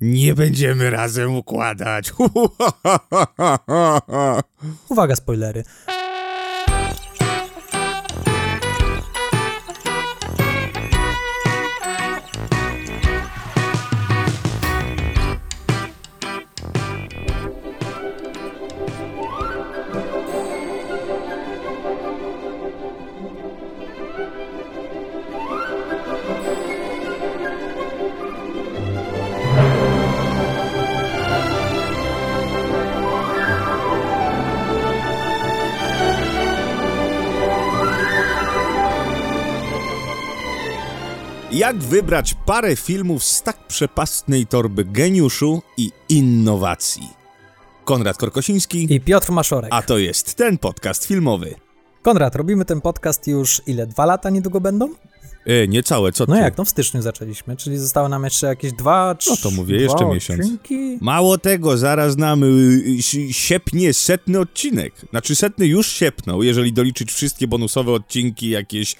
Nie będziemy razem układać. Uwaga, spoilery. Jak wybrać parę filmów z tak przepastnej torby geniuszu i innowacji? Konrad Korkosiński, I Piotr Maszorek. a to jest ten podcast filmowy. Konrad, robimy ten podcast już ile? Dwa lata niedługo będą? E, niecałe, co ty? No jak, no w styczniu zaczęliśmy, czyli zostało nam jeszcze jakieś dwa, trzy... No to mówię, jeszcze miesiąc. odcinki. Mało tego, zaraz nam y, y, siepnie setny odcinek. Znaczy setny już siepnął, jeżeli doliczyć wszystkie bonusowe odcinki, jakieś...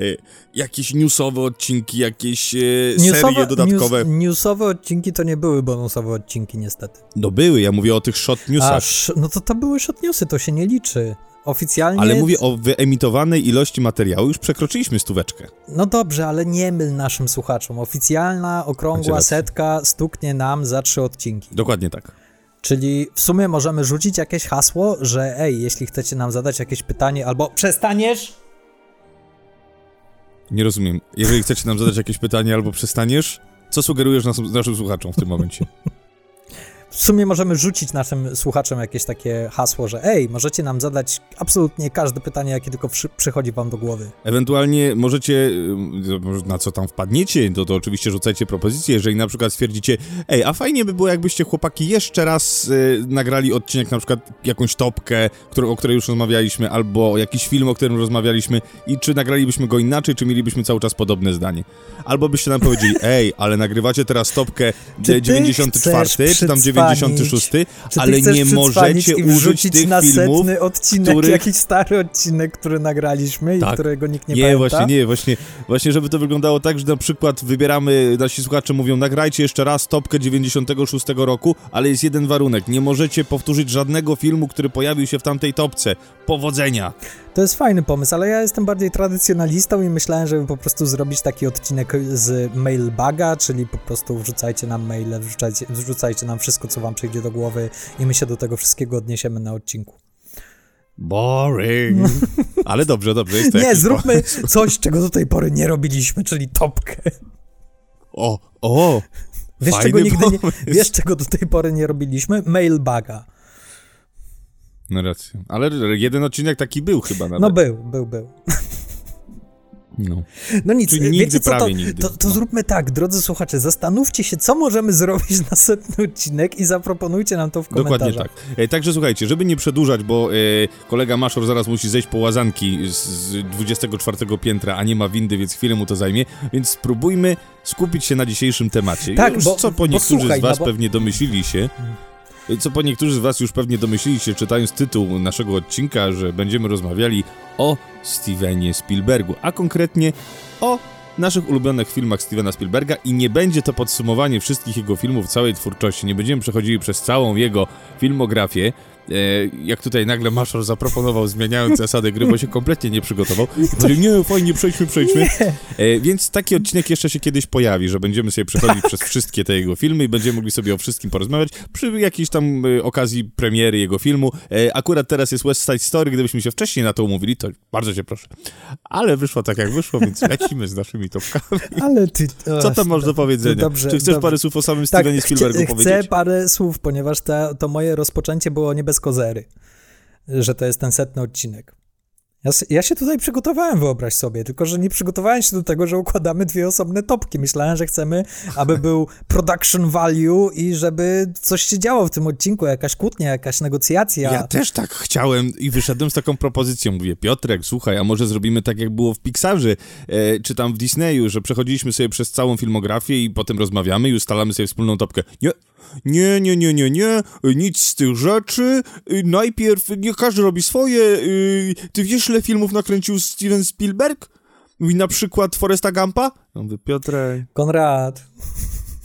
y, jakieś newsowe odcinki, jakieś y, serie dodatkowe. News, newsowe odcinki to nie były bonusowe odcinki niestety. No były, ja mówię o tych shot newsach. Aż, no to to były shot newsy, to się nie liczy. Oficjalnie... Ale mówię o wyemitowanej ilości materiału, już przekroczyliśmy stóweczkę. No dobrze, ale nie myl naszym słuchaczom. Oficjalna, okrągła setka stuknie nam za trzy odcinki. Dokładnie tak. Czyli w sumie możemy rzucić jakieś hasło, że ej, jeśli chcecie nam zadać jakieś pytanie albo przestaniesz, Nie rozumiem. Jeżeli chcecie nam zadać jakieś pytanie albo przestaniesz, co sugerujesz nas, naszym słuchaczom w tym momencie? w sumie możemy rzucić naszym słuchaczom jakieś takie hasło, że ej, możecie nam zadać absolutnie każde pytanie, jakie tylko przy, przychodzi wam do głowy. Ewentualnie możecie, na co tam wpadniecie, to, to oczywiście rzucajcie propozycje, jeżeli na przykład stwierdzicie, ej, a fajnie by było, jakbyście chłopaki jeszcze raz y, nagrali odcinek, na przykład jakąś topkę, którą, o której już rozmawialiśmy, albo jakiś film, o którym rozmawialiśmy i czy nagralibyśmy go inaczej, czy mielibyśmy cały czas podobne zdanie. Albo byście nam powiedzieli, ej, ale nagrywacie teraz topkę 94, czy tam 90 156, ale nie możecie użyć tych na filmów, setny odcinek, których... jakiś stary odcinek, który nagraliśmy tak. i którego nikt nie, nie pamięta. Właśnie, nie, właśnie, właśnie, żeby to wyglądało tak, że na przykład wybieramy, nasi słuchacze mówią, nagrajcie jeszcze raz topkę 96 roku, ale jest jeden warunek, nie możecie powtórzyć żadnego filmu, który pojawił się w tamtej topce. Powodzenia! To jest fajny pomysł, ale ja jestem bardziej tradycjonalistą i myślałem, żeby po prostu zrobić taki odcinek z mailbaga, czyli po prostu wrzucajcie nam maile, wrzucajcie, wrzucajcie nam wszystko, co wam przyjdzie do głowy i my się do tego wszystkiego odniesiemy na odcinku. Boring. Ale dobrze, dobrze, jest to Nie, zróbmy coś, czego do tej pory nie robiliśmy, czyli topkę. O, o! Wiesz, czego nigdy nie, wiesz, czego do tej pory nie robiliśmy? Mailbaga. No racja. Ale jeden odcinek taki był chyba nawet. No był, był, był. No. No nic, Czyli nigdy, wiecie co, to, prawie nigdy. to, to No. zróbmy tak, drodzy słuchacze, zastanówcie się, co możemy zrobić na setny odcinek i zaproponujcie nam to w komentarzach. Dokładnie tak. E, także słuchajcie, żeby nie przedłużać, bo e, kolega Maszor zaraz musi zejść po łazanki z, z 24 piętra, a nie ma windy, więc chwilę mu to zajmie, więc spróbujmy skupić się na dzisiejszym temacie. Tak, Już bo- co po bo niektórzy słuchaj, z was no bo- pewnie domyślili się, e, co po niektórzy z was już pewnie domyślili się, czytając tytuł naszego odcinka, że będziemy rozmawiali o Stevenie Spielbergu, a konkretnie o naszych ulubionych filmach Stevena Spielberga i nie będzie to podsumowanie wszystkich jego filmów, całej twórczości. Nie będziemy przechodzili przez całą jego filmografię. E, jak tutaj nagle Maszor zaproponował, zmieniając zasady gry, bo się kompletnie nie przygotował. Powiedział, nie, fajnie, przejdźmy, przejdźmy. E, więc taki odcinek jeszcze się kiedyś pojawi, że będziemy sobie przechodzić przez wszystkie te jego filmy i będziemy mogli sobie o wszystkim porozmawiać przy jakiejś tam e, okazji premiery jego filmu. Akurat teraz jest West Side Story, gdybyśmy się wcześniej na to umówili, to bardzo cię proszę. Ale wyszło tak, jak wyszło, więc lecimy z naszymi topkami. Ale ty... Co tam masz do powiedzenia? Dobrze, Czy chcesz dobrze. parę słów o samym Tak, Stevenie Spielbergu chcie, powiedzieć? chcę parę słów, ponieważ to, to moje rozpoczęcie było nie bez kozery, że to jest ten setny odcinek. Ja, ja się tutaj przygotowałem, wyobraź sobie, tylko że nie przygotowałem się do tego, że układamy dwie osobne topki. Myślałem, że chcemy, aby był production value i żeby coś się działo w tym odcinku, jakaś kłótnia, jakaś negocjacja. Ja też tak chciałem i wyszedłem z taką propozycją. Mówię, Piotrek, słuchaj, a może zrobimy tak, jak było w Pixarze, e, czy tam w Disneyu, że przechodziliśmy sobie przez całą filmografię i potem rozmawiamy i ustalamy sobie wspólną topkę. Nie, nie, nie, nie, nie, nie, nic z tych rzeczy. Y, Najpierw niech każdy robi swoje. Y, Ty wiesz, ile filmów nakręcił Steven Spielberg? Mówi na przykład Foresta Gampa? Ja mówię, Piotrek, Konrad,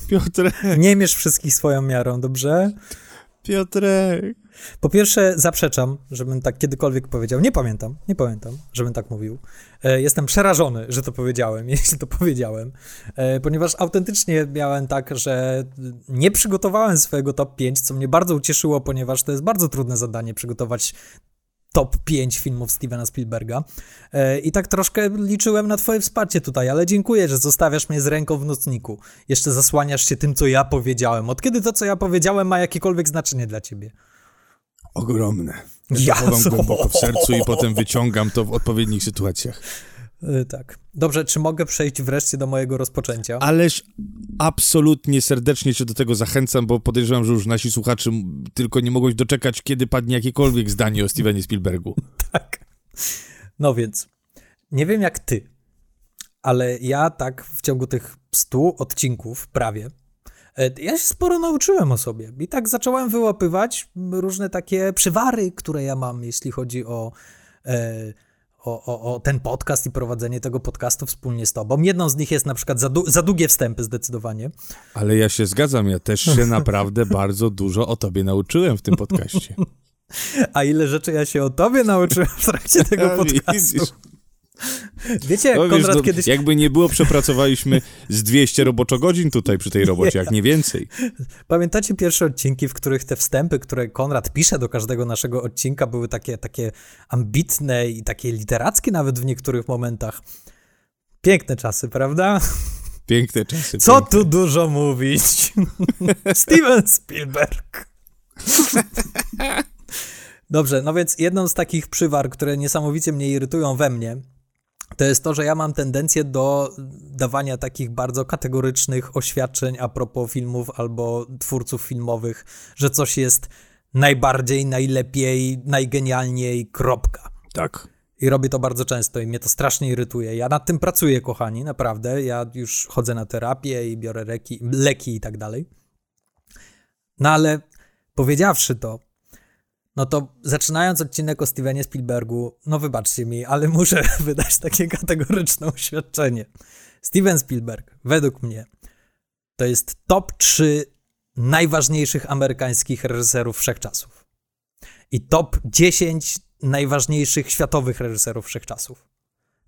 Piotrek. Nie mierz wszystkich swoją miarą, dobrze? Piotrek. Po pierwsze, zaprzeczam, żebym tak kiedykolwiek powiedział. Nie pamiętam, nie pamiętam, żebym tak mówił. E, jestem przerażony, że to powiedziałem, jeśli to powiedziałem, e, ponieważ autentycznie miałem tak, że nie przygotowałem swojego top 5, co mnie bardzo ucieszyło, ponieważ to jest bardzo trudne zadanie przygotować top 5 filmów Stevena Spielberga. E, I tak troszkę liczyłem na twoje wsparcie tutaj, ale dziękuję, że zostawiasz mnie z ręką w nocniku. Jeszcze zasłaniasz się tym, co ja powiedziałem. Od kiedy to, co ja powiedziałem, ma jakiekolwiek znaczenie dla ciebie? Ogromne. Ja to chowam głęboko w sercu i potem wyciągam to w odpowiednich sytuacjach. Yy, tak. Dobrze, czy mogę przejść wreszcie do mojego rozpoczęcia? Ależ absolutnie serdecznie cię do tego zachęcam, bo podejrzewam, że już nasi słuchacze tylko nie mogą doczekać, kiedy padnie jakiekolwiek zdanie o Stevenie Spielbergu. tak. No więc, nie wiem jak ty, ale ja tak w ciągu tych stu odcinków prawie E, ja się sporo nauczyłem o sobie i tak zacząłem wyłapywać różne takie przywary, które ja mam, jeśli chodzi o, e, o, o, o, ten podcast i prowadzenie tego podcastu wspólnie z tobą. Jedną z nich jest na przykład za, za długie wstępy zdecydowanie. Ale ja się zgadzam, ja też się naprawdę bardzo dużo o tobie nauczyłem w tym podcaście. A ile rzeczy ja się o tobie nauczyłem w trakcie tego podcastu. Wiecie, jak no, Konrad no, kiedyś... Jakby nie było, przepracowaliśmy z 200 roboczo-godzin tutaj przy tej robocie, jak nie więcej. Pamiętacie pierwsze odcinki, w których te wstępy, które Konrad pisze do każdego naszego odcinka, były takie, takie ambitne i takie literackie nawet w niektórych momentach. Piękne czasy, prawda? Piękne czasy. Co piękne. tu dużo mówić? Steven Spielberg. Dobrze, no więc jedną z takich przywar, które niesamowicie mnie irytują we mnie, to jest to, że ja mam tendencję do dawania takich bardzo kategorycznych oświadczeń a propos filmów albo twórców filmowych, że coś jest najbardziej, najlepiej, najgenialniej, kropka. Tak. I robię to bardzo często i mnie to strasznie irytuje. Ja nad tym pracuję, kochani, naprawdę. Ja już chodzę na terapię i biorę leki, leki i tak dalej. No ale powiedziawszy to, no to zaczynając odcinek o Stevenie Spielbergu, no wybaczcie mi, ale muszę wydać takie kategoryczne oświadczenie. Steven Spielberg, według mnie, to jest top 3 najważniejszych amerykańskich reżyserów wszechczasów. I top 10 najważniejszych światowych reżyserów wszechczasów.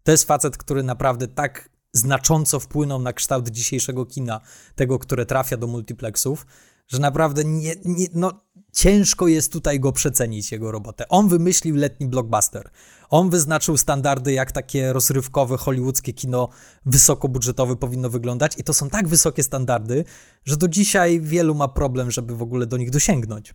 To jest facet, który naprawdę tak znacząco wpłynął na kształt dzisiejszego kina, tego, które trafia do multiplexów, że naprawdę nie, nie, no, ciężko jest tutaj go przecenić, jego robotę. On wymyślił letni blockbuster. On wyznaczył standardy, jak takie rozrywkowe, hollywoodzkie kino wysokobudżetowe powinno wyglądać i to są tak wysokie standardy, że do dzisiaj wielu ma problem, żeby w ogóle do nich dosięgnąć.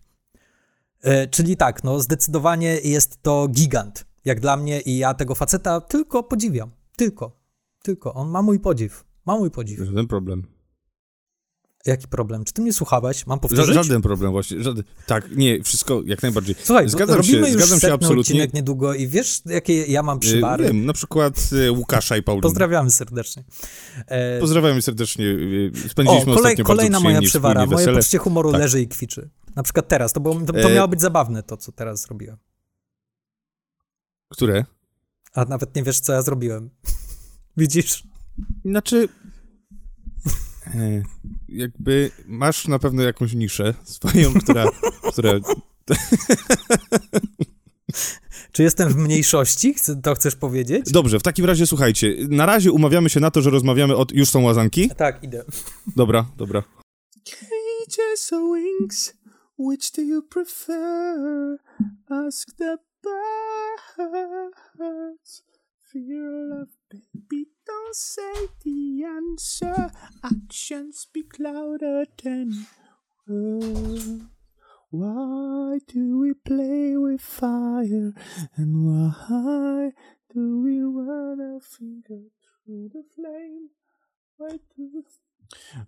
E, czyli tak, no zdecydowanie jest to gigant, jak dla mnie i ja tego faceta tylko podziwiam. Tylko. Tylko. On ma mój podziw. Ma mój podziw. Żaden problem. Jaki problem? Czy ty mnie słuchałeś? Mam powtórzyć? Żaden problem właśnie. Żaden... Tak, nie, wszystko jak najbardziej. Słuchaj, zgadzam robimy się, już zgadzam się absolutnie. odcinek niedługo i wiesz, jakie ja mam przywary? Wiem, na przykład e, Łukasza i Paulina. Pozdrawiamy serdecznie. E... Pozdrawiamy serdecznie. E, spędziliśmy o, kolej, ostatnio Kolejna moja przywara. Moje poczucie humoru tak. leży i kwiczy. Na przykład teraz. To, było, to, to e... miało być zabawne, to co teraz zrobiłem. Które? A nawet nie wiesz, co ja zrobiłem. Widzisz? Znaczy, jakby masz na pewno jakąś niszę swoją, która... która... Czy jestem w mniejszości? To chcesz powiedzieć? Dobrze, w takim razie słuchajcie. Na razie umawiamy się na to, że rozmawiamy od... Już są łazanki? Tak, idę. Dobra, dobra. Cages or wings, which do you prefer? Ask the birds. Fear love, baby, don't say the answer. Actions speak louder than words. Why do we play with fire? And why do we run our finger through the flame? Why do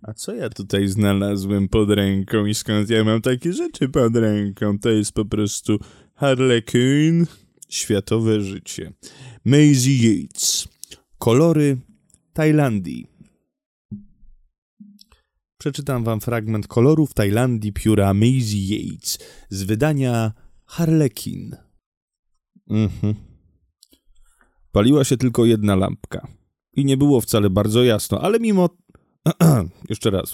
a co ja tutaj znalazłem pod ręką i skąd ja mam takie rzeczy pod ręką? To jest po prostu Harlequin, światowe życie. Maisie Yates. Kolory Tajlandii. Przeczytam wam fragment kolorów Tajlandii pióra Maisie Yates z wydania Harlekin. Mhm. Paliła się tylko jedna lampka. I nie było wcale bardzo jasno, ale mimo Jeszcze raz,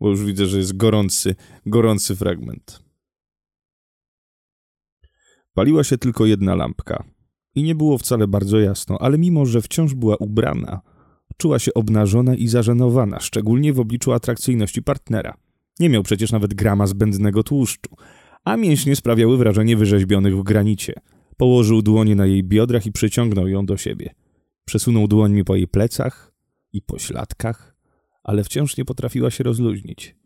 bo już widzę, że jest gorący, gorący fragment. Paliła się tylko jedna lampka i nie było wcale bardzo jasno, ale mimo, że wciąż była ubrana, czuła się obnażona i zażenowana, szczególnie w obliczu atrakcyjności partnera. Nie miał przecież nawet grama zbędnego tłuszczu, a mięśnie sprawiały wrażenie wyrzeźbionych w granicie. Położył dłonie na jej biodrach i przyciągnął ją do siebie. Przesunął dłońmi po jej plecach i po śladkach, ale wciąż nie potrafiła się rozluźnić.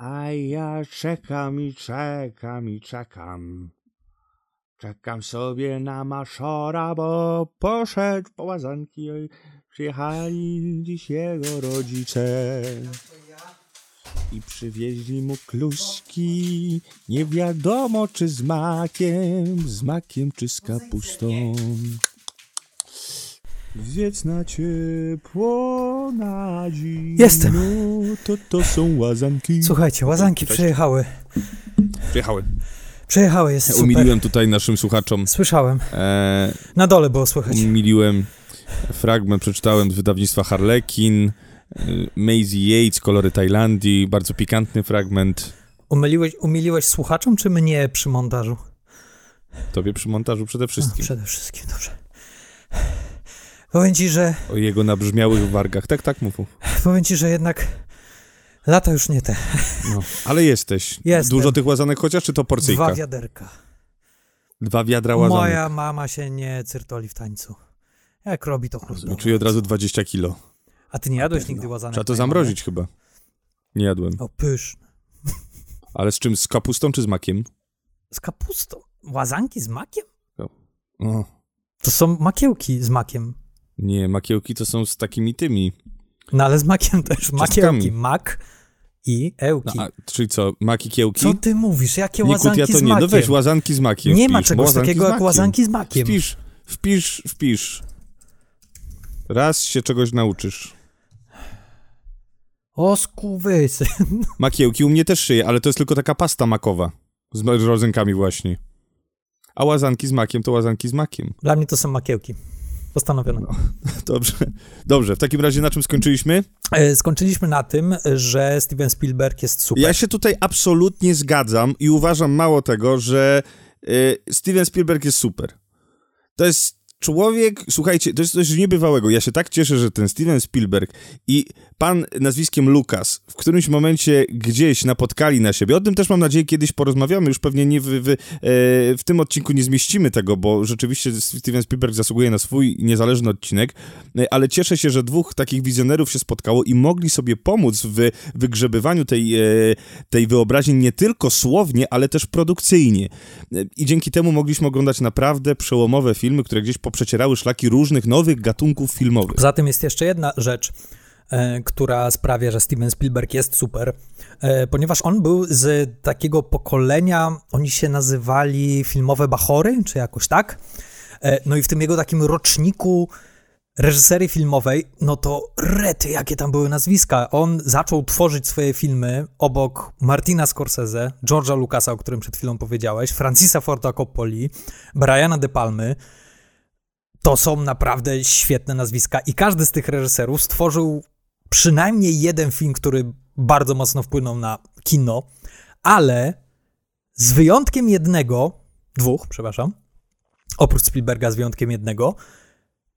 A ja czekam i czekam i czekam. Czekam sobie na maszora, bo poszedł po łazanki. Oj, Przyjechali dziś jego rodzice. I przywieźli mu kluski, nie wiadomo czy z makiem, z makiem czy z kapustą. Zjedz na ciepło, na zimno, Jestem. to to są łazanki. Słuchajcie, łazanki Cześć. przejechały. Przyjechały. Przejechały, jest super. Umiliłem tutaj naszym słuchaczom. Słyszałem. E, Na dole było słychać. umiliłem fragment, przeczytałem z wydawnictwa Harlekin. e, Maisie Yates, Kolory Tajlandii, bardzo pikantny fragment. Umyliłeś, umiliłeś słuchaczom, czy mnie przy montażu? Tobie przy montażu przede wszystkim. przede wszystkim, dobrze. Powiem ci, że, O jego nabrzmiałych wargach. Tak, tak, mów. powiem ci, że jednak lata już nie te. No. Ale jesteś. Jestem. Dużo tych łazanek chociaż, czy to porcyjka? Dwa wiaderka. Dwa wiadra łazanek. Moja mama się nie cyrtoli w tańcu. Jak robi to chlub. Czuję od razu 20 kilo. A ty nie jadłeś nigdy łazanek? Trzeba to zamrozić chyba. Nie jadłem. O, pyszne. Ale z czym? Z kapustą czy z makiem? Z kapustą. Łazanki z makiem? O, To są makiełki z makiem. Nie, makiełki to są z takimi tymi. No ale z makiem też. Makiełki. Mak i No, ełki. a, czyli co, maki kiełki? Co ty mówisz? Jakie nie, łazanki ja to z nie. makiem? No weź łazanki z makiem. Nie ma wpisz, bo czegoś takiego jak łazanki z makiem. Wpisz, wpisz, wpisz. Raz się czegoś nauczysz. O skurwysy. Makiełki u mnie też szyję, ale to jest tylko taka pasta makowa. Z ma- rodzynkami właśnie. A łazanki z makiem to łazanki z makiem. Dla mnie to są makiełki. Postanowione. Dobrze. Dobrze, w takim razie na czym skończyliśmy? E, Skończyliśmy na tym, że Steven Spielberg jest super. Ja się tutaj absolutnie zgadzam i uważam mało tego, że y, Steven Spielberg jest super. To jest człowiek, słuchajcie, to jest coś niebywałego. Ja się tak cieszę, że ten Steven Spielberg i pan nazwiskiem Lucas w którymś momencie gdzieś napotkali na siebie. O tym też mam nadzieję kiedyś porozmawiamy. Już pewnie nie w, e, tym odcinku nie zmieścimy tego, bo rzeczywiście Steven Spielberg zasługuje na swój niezależny odcinek, E, ale cieszę się, że dwóch takich wizjonerów się spotkało i mogli sobie pomóc w wygrzebywaniu tej, e, tej wyobraźni nie tylko słownie, ale też produkcyjnie. I dzięki temu mogliśmy oglądać naprawdę przełomowe filmy, które gdzieś poprzecierały szlaki różnych nowych gatunków filmowych. Poza tym jest jeszcze jedna rzecz, e, która sprawia, że Steven Spielberg jest super, e, ponieważ on był z takiego pokolenia, oni się nazywali filmowe bachory, czy jakoś tak. E, no i w tym jego takim roczniku reżyserii filmowej, no to rety, jakie tam były nazwiska. On zaczął tworzyć swoje filmy obok Martina Scorsese, George'a Lucasa, o którym przed chwilą powiedziałeś, Francisa Forda Coppoli, Briana De Palmy, to są naprawdę świetne nazwiska i każdy z tych reżyserów stworzył przynajmniej jeden film, który bardzo mocno wpłynął na kino, ale z wyjątkiem jednego, dwóch, przepraszam, oprócz Spielberga z wyjątkiem jednego,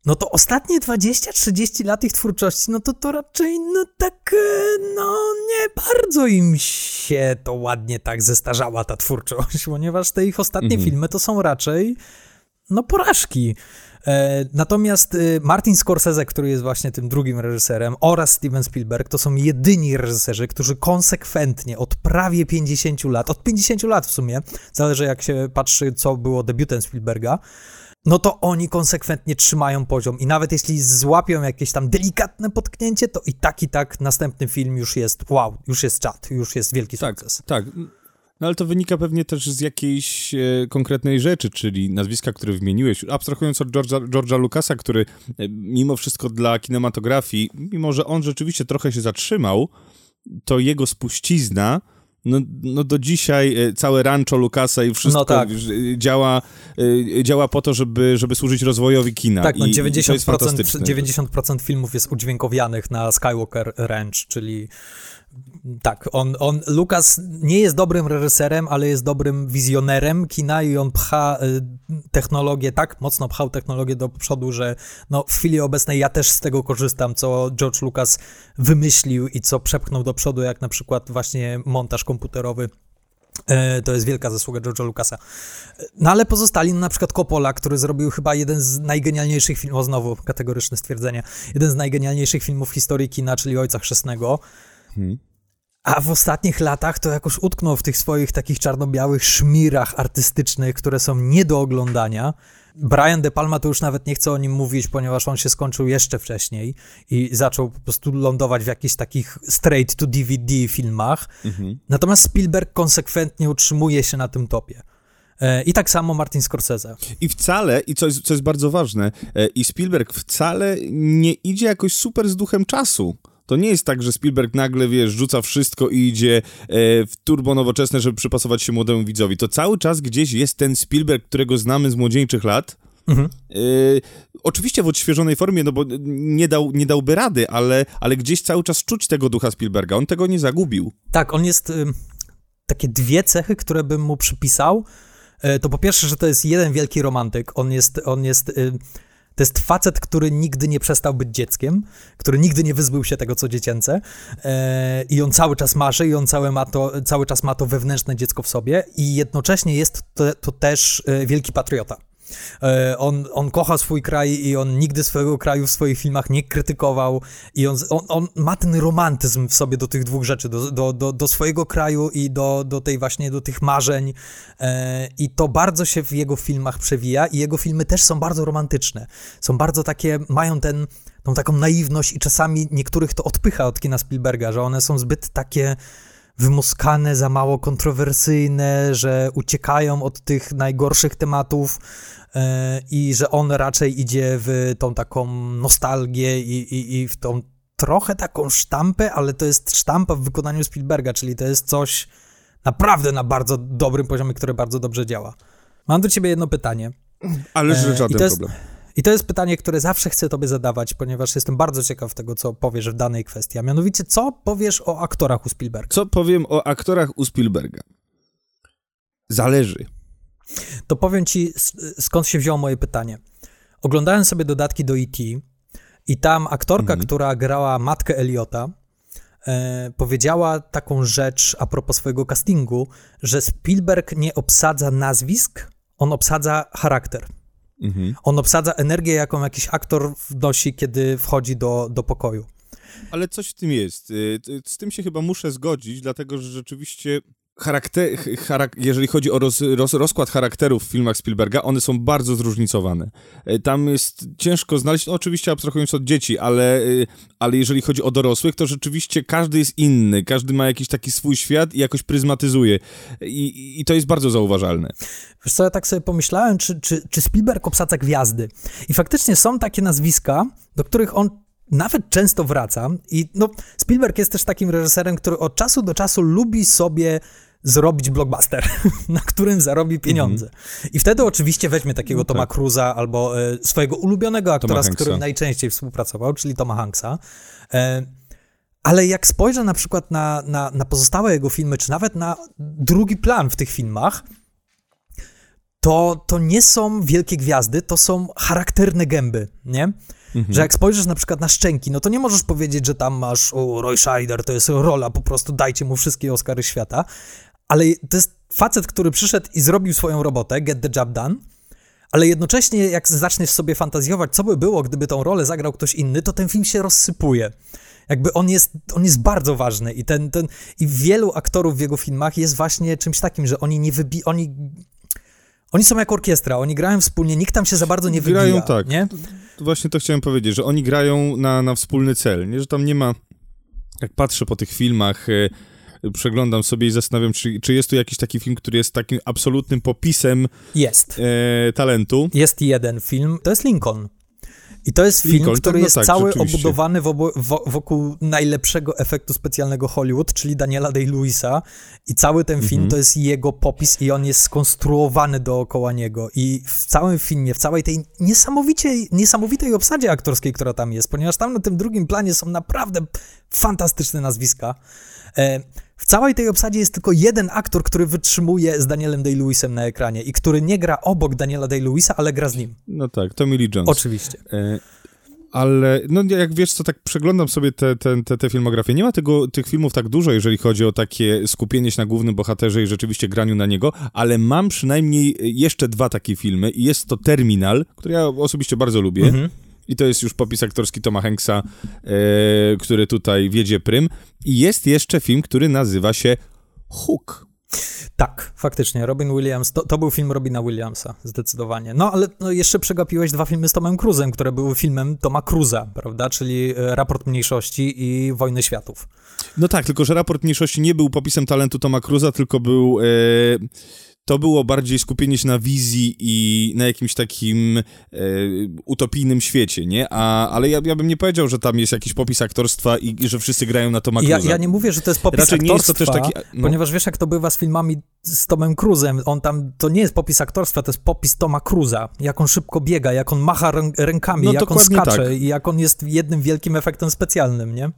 no to ostatnie 20-30 lat ich twórczości, no to to raczej, no tak, e, no nie bardzo im się to ładnie tak zestarzała ta twórczość, ponieważ te ich ostatnie Mhm. filmy to są raczej, no porażki. E, Natomiast y, Martin Scorsese, który jest właśnie tym drugim reżyserem, oraz Steven Spielberg, to są jedyni reżyserzy, którzy konsekwentnie od prawie 50 lat, od 50 lat w sumie, zależy jak się patrzy, co było debiutem Spielberga, no to oni konsekwentnie trzymają poziom i nawet jeśli złapią jakieś tam delikatne potknięcie, to i tak, i tak następny film już jest wow, już jest czat, już jest wielki Tak, sukces. tak. No ale to wynika pewnie też z jakiejś e, konkretnej rzeczy, czyli nazwiska, które wymieniłeś, abstrahując od George'a, George'a Lucasa, który e, mimo wszystko dla kinematografii, mimo że on rzeczywiście trochę się zatrzymał, to jego spuścizna no, no do dzisiaj e, całe rancho Lucasa i wszystko No tak. e, działa, e, działa po to, żeby, żeby służyć rozwojowi kina. Tak, no I, i to jest 90%, fantastyczne. 90% filmów jest udźwiękowianych na Skywalker Ranch, czyli tak, on, on, Lucas nie jest dobrym reżyserem, ale jest dobrym wizjonerem kina i on pcha y, technologię, tak mocno pchał technologię do przodu, że no, w chwili obecnej ja też z tego korzystam, co George Lucas wymyślił i co przepchnął do przodu, jak na przykład właśnie montaż komputerowy. E, To jest wielka zasługa George'a Lucasa. No ale pozostali, no, na przykład Coppola, który zrobił chyba jeden z najgenialniejszych filmów, o znowu kategoryczne stwierdzenie, jeden z najgenialniejszych filmów historii kina, czyli Ojca Chrzestnego. Hmm. A w ostatnich latach to jakoś utknął w tych swoich takich czarno-białych szmirach artystycznych, które są nie do oglądania. Brian De Palma to już nawet nie chce o nim mówić, ponieważ on się skończył jeszcze wcześniej i zaczął po prostu lądować w jakichś takich straight to DVD filmach. Mhm. Natomiast Spielberg konsekwentnie utrzymuje się na tym topie. E, I tak samo Martin Scorsese. I wcale, i co jest, co jest bardzo ważne, e, i Spielberg wcale nie idzie jakoś super z duchem czasu. To nie jest tak, że Spielberg nagle, wiesz, rzuca wszystko i idzie e, w turbo nowoczesne, żeby przypasować się młodemu widzowi. To cały czas gdzieś jest ten Spielberg, którego znamy z młodzieńczych lat. Mhm. E, oczywiście w odświeżonej formie, no bo nie, dał, nie dałby rady, ale, ale gdzieś cały czas czuć tego ducha Spielberga. On tego nie zagubił. Tak, on jest. ym, takie dwie cechy, które bym mu przypisał. E, To po pierwsze, że to jest jeden wielki romantyk. On jest. On jest ym, to jest facet, który nigdy nie przestał być dzieckiem, który nigdy nie wyzbył się tego, co dziecięce. E, I on cały czas marzy, i on cały, ma to, cały czas ma to wewnętrzne dziecko w sobie, i jednocześnie jest to, to też e, wielki patriota. E, On, on kocha swój kraj i on nigdy swojego kraju w swoich filmach nie krytykował i on, on, on ma ten romantyzm w sobie do tych dwóch rzeczy, do, do, do, do swojego kraju i do, do tej właśnie, do tych marzeń E, i to bardzo się w jego filmach przewija i jego filmy też są bardzo romantyczne. Są bardzo takie, mają ten, tą taką naiwność i czasami niektórych to odpycha od kina Spielberga, że one są zbyt takie wymuskane, za mało kontrowersyjne, że uciekają od tych najgorszych tematów i że on raczej idzie w tą taką nostalgię i, i, i w tą trochę taką sztampę, ale to jest sztampa w wykonaniu Spielberga, czyli to jest coś naprawdę na bardzo dobrym poziomie, które bardzo dobrze działa. Mam do ciebie jedno pytanie. Ale E, żaden i to jest- problem. I to jest pytanie, które zawsze chcę tobie zadawać, ponieważ jestem bardzo ciekaw tego, co powiesz w danej kwestii. A mianowicie, co powiesz o aktorach u Spielberga? Co powiem o aktorach u Spielberga? Zależy. To powiem ci, skąd się wzięło moje pytanie. Oglądałem sobie dodatki do E.T. i tam aktorka, Mhm. która grała matkę Eliota, e, powiedziała taką rzecz a propos swojego castingu, że Spielberg nie obsadza nazwisk, on obsadza charakter. Mhm. On obsadza energię, jaką jakiś aktor wnosi, kiedy wchodzi do, do pokoju. Ale coś w tym jest. Y, Z tym się chyba muszę zgodzić, dlatego że rzeczywiście charakter, ch- charak jeżeli chodzi o roz, roz, rozkład charakterów w filmach Spielberga, one są bardzo zróżnicowane. Y, Tam jest ciężko znaleźć, no oczywiście abstrahując od dzieci, ale, y, ale jeżeli chodzi o dorosłych, to rzeczywiście każdy jest inny, każdy ma jakiś taki swój świat i jakoś pryzmatyzuje. I, i to jest bardzo zauważalne. Wiesz co, ja tak sobie pomyślałem, czy, czy, czy Spielberg obsadza gwiazdy. I faktycznie są takie nazwiska, do których on nawet często wraca. I no, Spielberg jest też takim reżyserem, który od czasu do czasu lubi sobie zrobić blockbuster, na którym zarobi pieniądze. I wtedy oczywiście weźmie takiego No Toma tak. Cruza albo e, swojego ulubionego aktora, z Hanksa. którym najczęściej współpracował, czyli Toma Hanksa. E, ale jak spojrzę na przykład na, na, na pozostałe jego filmy, czy nawet na drugi plan w tych filmach, to, to nie są wielkie gwiazdy, to są charakterne gęby, nie? Że jak spojrzysz na przykład na Szczęki, no to nie możesz powiedzieć, że tam masz o, Roy Scheider, to jest rola, po prostu dajcie mu wszystkie Oscary świata, ale to jest facet, który przyszedł i zrobił swoją robotę, get the job done, ale jednocześnie jak zaczniesz sobie fantazjować, co by było, gdyby tą rolę zagrał ktoś inny, to ten film się rozsypuje. Jakby on jest, on jest bardzo ważny i ten, ten, i wielu aktorów w jego filmach jest właśnie czymś takim, że oni nie wybi, oni, oni są jak orkiestra, oni grają wspólnie, nikt tam się za bardzo nie wybija, Grają tak. nie? To Właśnie to chciałem powiedzieć, że oni grają na, na wspólny cel, nie? Że tam nie ma, jak patrzę po tych filmach, e, przeglądam sobie i zastanawiam, czy, czy jest tu jakiś taki film, który jest takim absolutnym popisem Jest. e, talentu. Jest jeden film, to jest Lincoln. I to jest film, Lincoln, który tak, no jest tak, cały obudowany wokół najlepszego efektu specjalnego Hollywood, czyli Daniela Day-Lewisa. I cały ten film Mhm. to jest jego popis i on jest skonstruowany dookoła niego. I w całym filmie, w całej tej niesamowicie, niesamowitej obsadzie aktorskiej, która tam jest, ponieważ tam na tym drugim planie są naprawdę fantastyczne nazwiska. W całej tej obsadzie jest tylko jeden aktor, który wytrzymuje z Danielem Day-Lewisem na ekranie i który nie gra obok Daniela Day-Lewisa, ale gra z nim. No tak, Tommy Lee Jones. Oczywiście. E, Ale, no jak wiesz co, tak przeglądam sobie te, te, te, te filmografię. Nie ma tego, tych filmów tak dużo, jeżeli chodzi o takie skupienie się na głównym bohaterze i rzeczywiście graniu na niego, ale mam przynajmniej jeszcze dwa takie filmy i jest to Terminal, który ja osobiście bardzo lubię. Mhm. I to jest już popis aktorski Toma Hanksa, e, który tutaj wiedzie prym. I jest jeszcze film, który nazywa się Hook. Tak, faktycznie. Robin Williams, to, to był film Robina Williamsa, zdecydowanie. No ale no, jeszcze przegapiłeś dwa filmy z Tomem Cruzem, które były filmem Toma Cruza, prawda? Czyli e, Raport Mniejszości i Wojny Światów. No tak, tylko że raport mniejszości nie był popisem talentu Toma Cruza, tylko był. E, to było bardziej skupienie się na wizji i na jakimś takim e, utopijnym świecie, nie? A, ale ja, ja bym nie powiedział, że tam jest jakiś popis aktorstwa i, i że wszyscy grają na Toma Cruza. ja, ja nie mówię, że to jest popis Raczej nie jest to aktorstwa, też taki- no. ponieważ wiesz, jak to bywa z filmami z Tomem Cruzem, on tam, to nie jest popis aktorstwa, to jest popis Toma Cruza, jak on szybko biega, jak on macha rę, rękami, No, jak on skacze tak. i jak on jest jednym wielkim efektem specjalnym, nie?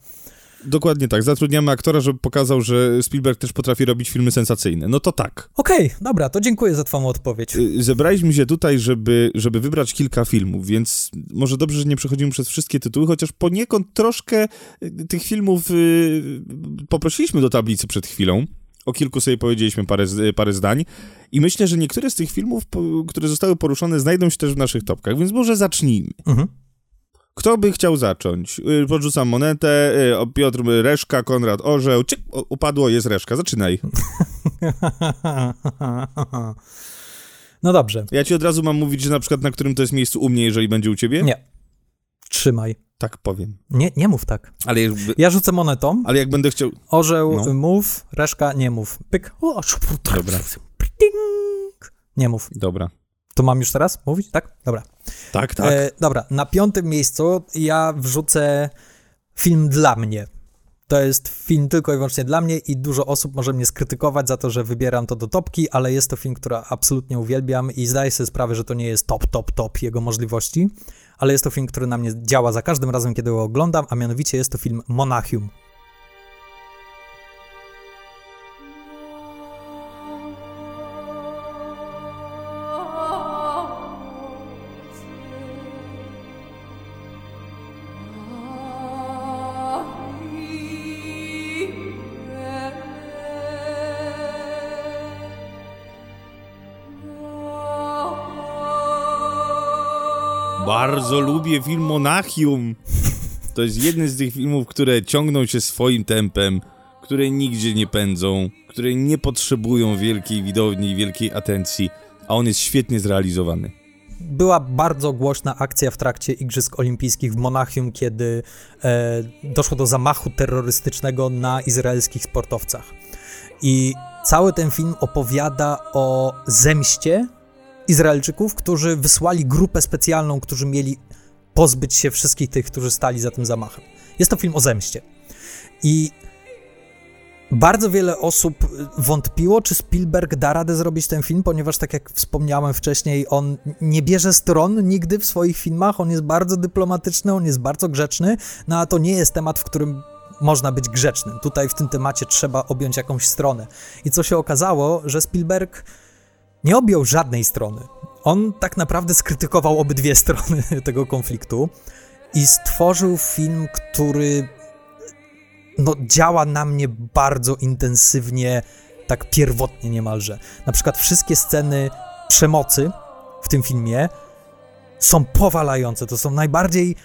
Dokładnie tak. Zatrudniamy aktora, żeby pokazał, że Spielberg też potrafi robić filmy sensacyjne. No to tak. Okej, dobra, to dziękuję za twoją odpowiedź. Y, Zebraliśmy się tutaj, żeby, żeby wybrać kilka filmów, więc może dobrze, że nie przechodzimy przez wszystkie tytuły, chociaż poniekąd troszkę y, tych filmów y, poprosiliśmy do tablicy przed chwilą. O kilku sobie powiedzieliśmy parę, z- parę zdań. I myślę, że niektóre z tych filmów, które zostały poruszone, znajdą się też w naszych topkach, więc może zacznijmy. Mhm. Kto by chciał zacząć? Y, Podrzucam monetę. y, Piotr Reszka, Konrad Orzeł. O, upadło, jest Reszka. Zaczynaj. No dobrze, Ja ci od razu mam mówić, że na przykład na którym to jest miejscu u mnie, jeżeli będzie u ciebie? nie. Trzymaj. Tak powiem. Nie, nie mów tak. Ale, jakby, Ja rzucę monetą, ale jak będę chciał... orzeł No. mów, reszka nie mów. Pyk. O, Dobra. ding. Nie mów. Dobra. To mam już teraz mówić? Tak? Dobra. Tak, tak. E, dobra, na piątym miejscu ja wrzucę film dla mnie. To jest film tylko i wyłącznie dla mnie i dużo osób może mnie skrytykować za to, że wybieram to do topki, ale jest to film, który absolutnie uwielbiam i zdaję sobie sprawę, że to nie jest top, top, top jego możliwości, ale jest to film, który na mnie działa za każdym razem, kiedy go oglądam, a mianowicie jest to film Monachium. Bardzo lubię film Monachium. To jest jeden z tych filmów, które ciągną się swoim tempem, które nigdzie nie pędzą, które nie potrzebują wielkiej widowni wielkiej atencji, a on jest świetnie zrealizowany. była bardzo głośna akcja w trakcie Igrzysk Olimpijskich w Monachium, kiedy e, doszło do zamachu terrorystycznego na izraelskich sportowcach. I cały ten film opowiada o zemście Izraelczyków, którzy wysłali grupę specjalną, którzy mieli pozbyć się wszystkich tych, którzy stali za tym zamachem. Jest to film o zemście. I bardzo wiele osób wątpiło, czy Spielberg da radę zrobić ten film, ponieważ, tak jak wspomniałem wcześniej, on nie bierze stron nigdy w swoich filmach. On jest bardzo dyplomatyczny, on jest bardzo grzeczny, no a to nie jest temat, w którym można być grzecznym. Tutaj w tym temacie trzeba objąć jakąś stronę. I co się okazało, że Spielberg nie objął żadnej strony. On tak naprawdę skrytykował obydwie strony tego konfliktu i stworzył film, który no, działa na mnie bardzo intensywnie, tak pierwotnie niemalże. Na przykład wszystkie sceny przemocy w tym filmie są powalające. To są najbardziej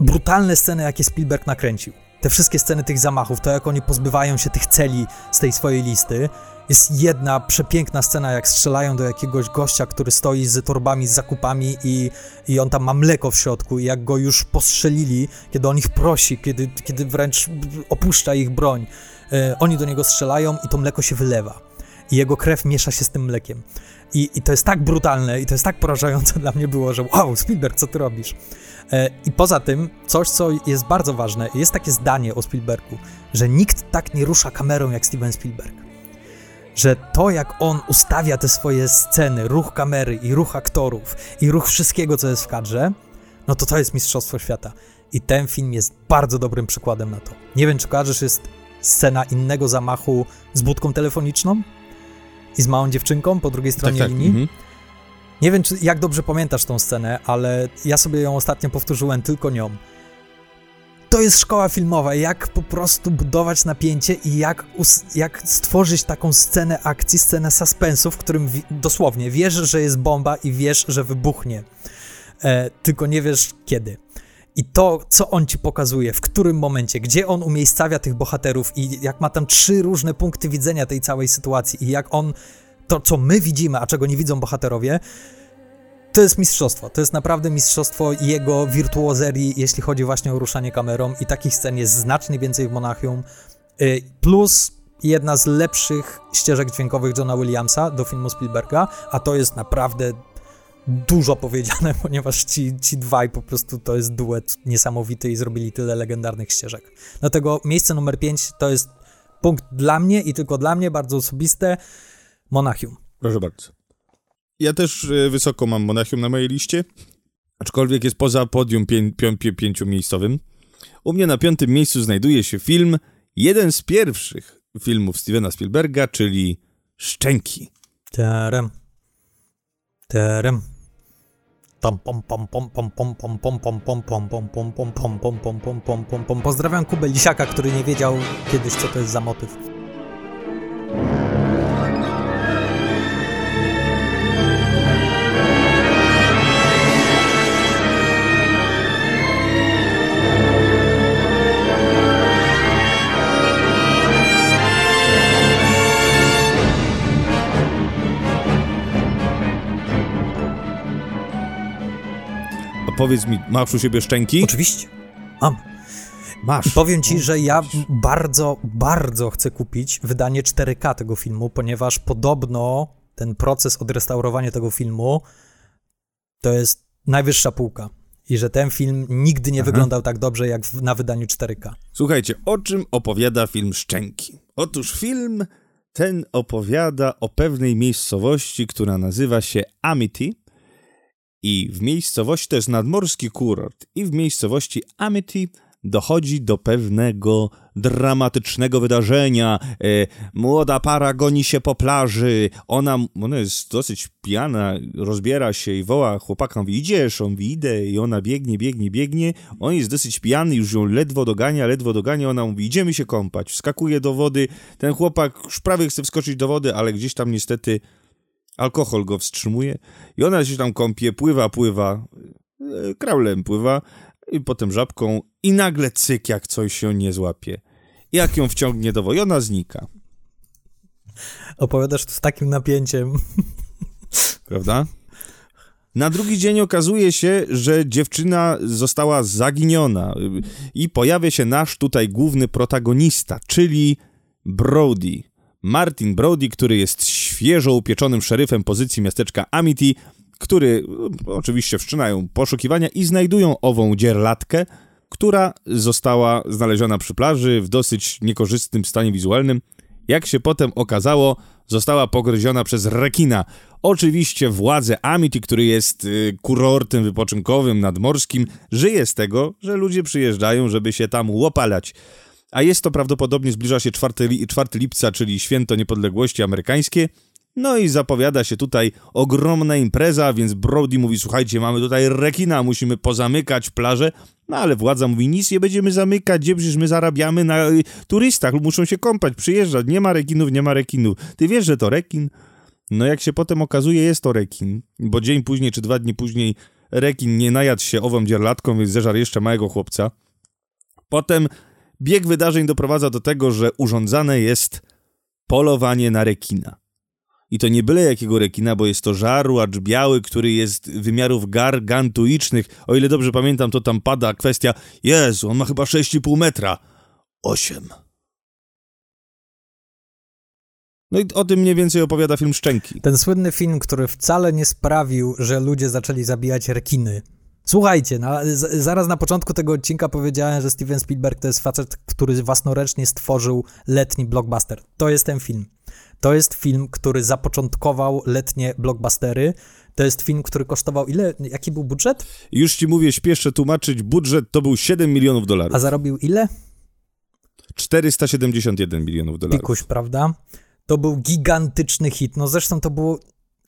brutalne sceny, jakie Spielberg nakręcił. Te wszystkie sceny tych zamachów, to jak oni pozbywają się tych celi z tej swojej listy. Jest jedna przepiękna scena, jak strzelają do jakiegoś gościa, który stoi z torbami z zakupami i, i on tam ma mleko w środku i jak go już postrzelili, kiedy on ich prosi, kiedy, kiedy wręcz opuszcza ich broń, e, oni do niego strzelają i to mleko się wylewa. i jego krew miesza się z tym mlekiem. I, I to jest tak brutalne i to jest tak porażające dla mnie było, że wow, Spielberg, co ty robisz? E, I poza tym, coś, co jest bardzo ważne, jest takie zdanie o Spielbergu, że nikt tak nie rusza kamerą jak Steven Spielberg. Że to, jak on ustawia te swoje sceny, ruch kamery i ruch aktorów i ruch wszystkiego, co jest w kadrze, no to to jest Mistrzostwo Świata. I ten film jest bardzo dobrym przykładem na to. Nie wiem, czy kojarzysz, jest scena innego zamachu z budką telefoniczną i z małą dziewczynką po drugiej stronie tak, tak. linii. Mhm. Nie wiem, czy, jak dobrze pamiętasz tą scenę, ale ja sobie ją ostatnio powtórzyłem tylko nią. To jest szkoła filmowa, jak po prostu budować napięcie i jak, jak stworzyć taką scenę akcji, scenę suspensu, w którym dosłownie wiesz, że jest bomba i wiesz, że wybuchnie. E, tylko nie wiesz kiedy. I to, co on ci pokazuje, w którym momencie, gdzie on umiejscawia tych bohaterów i jak ma tam trzy różne punkty widzenia tej całej sytuacji i jak on to, co my widzimy, a czego nie widzą bohaterowie, to jest mistrzostwo. To jest naprawdę mistrzostwo jego wirtuozerii, jeśli chodzi właśnie o ruszanie kamerą i takich scen jest znacznie więcej w Monachium. Y, Plus jedna z lepszych ścieżek dźwiękowych Johna Williamsa do filmu Spielberga, a to jest naprawdę dużo powiedziane, ponieważ ci, ci dwaj po prostu to jest duet niesamowity i zrobili tyle legendarnych ścieżek. Dlatego miejsce numer 5 to jest punkt dla mnie i tylko dla mnie, bardzo osobiste, Monachium. Proszę bardzo ja też wysoko mam Monachium na mojej liście, aczkolwiek jest poza podium pię, pię, pię, pięciomiejscowym. U mnie na piątym miejscu znajduje się film, jeden z pierwszych filmów Stevena Spielberga, czyli Szczęki. Taram. Taram. Pozdrawiam Kubę Lisiaka, który nie wiedział kiedyś, co to jest za motyw. Powiedz mi, masz u siebie Szczęki? Oczywiście. Mam. Masz. I powiem ci, że ja bardzo, bardzo chcę kupić wydanie 4K tego filmu, ponieważ podobno ten proces odrestaurowania tego filmu to jest najwyższa półka. I że ten film nigdy nie Aha. wyglądał tak dobrze jak w, na wydaniu 4K. Słuchajcie, o czym opowiada film Szczęki? Otóż film ten opowiada o pewnej miejscowości, która nazywa się Amity. I w miejscowości, to jest nadmorski kurort, i w miejscowości Amity dochodzi do pewnego dramatycznego wydarzenia. E, młoda para goni się po plaży, ona, ona jest dosyć pijana, rozbiera się i woła chłopaka, mówi idziesz, on mówi idę. I ona biegnie, biegnie, biegnie, on jest dosyć pijany, już ją ledwo dogania, ledwo dogania, ona mówi idziemy się kąpać, wskakuje do wody, ten chłopak już prawie chce wskoczyć do wody, ale gdzieś tam niestety alkohol go wstrzymuje i ona się tam kąpie, pływa, pływa, e, kraulem pływa i potem żabką i nagle cyk, jak coś się nie złapie. Jak ją wciągnie do wody, ona znika, Opowiadasz to z takim napięciem. prawda? Na drugi dzień okazuje się, że dziewczyna została zaginiona i pojawia się nasz tutaj główny protagonista, czyli Brody. Martin Brody, który jest świeżo upieczonym szeryfem pozycji miasteczka Amity, który y, oczywiście wszczynają poszukiwania i znajdują ową dzierlatkę, która została znaleziona przy plaży w dosyć niekorzystnym stanie wizualnym. Jak się potem okazało, została pogryziona przez rekina. Oczywiście władze Amity, który jest y, kurortem wypoczynkowym nadmorskim, żyje z tego, że ludzie przyjeżdżają, żeby się tam łopalać. A jest to prawdopodobnie, zbliża się 4, li, 4 lipca, czyli święto niepodległości amerykańskie. No i zapowiada się tutaj ogromna impreza, więc Brody mówi, słuchajcie, mamy tutaj rekina, musimy pozamykać plażę. No ale władza mówi, nic nie będziemy zamykać, gdzie przecież my zarabiamy na y, turystach, muszą się kąpać, przyjeżdżać, nie ma rekinów, nie ma rekinów. Ty wiesz, że to rekin? No jak się potem okazuje, jest to rekin, bo dzień później czy dwa dni później rekin nie najadł się ową dzierlatką, więc zeżarł jeszcze małego chłopca. Potem bieg wydarzeń doprowadza do tego, że urządzane jest polowanie na rekina. I to nie byle jakiego rekina, bo jest to żarłacz biały, który jest wymiarów gargantuicznych. O ile dobrze pamiętam, to tam pada kwestia, Jezu, on ma chyba 6,5 metra. 8. No i o tym mniej więcej opowiada film Szczęki. Ten słynny film, który wcale nie sprawił, że ludzie zaczęli zabijać rekiny. Słuchajcie, no, zaraz na początku tego odcinka powiedziałem, że Steven Spielberg to jest facet, który własnoręcznie stworzył letni blockbuster. To jest ten film. To jest film, który zapoczątkował letnie blockbustery. To jest film, który kosztował ile? Jaki był budżet? Już ci mówię, śpieszę tłumaczyć, budżet to był 7 milionów dolarów. A zarobił ile? 471 milionów dolarów. Pikuś, prawda? To był gigantyczny hit. No zresztą to było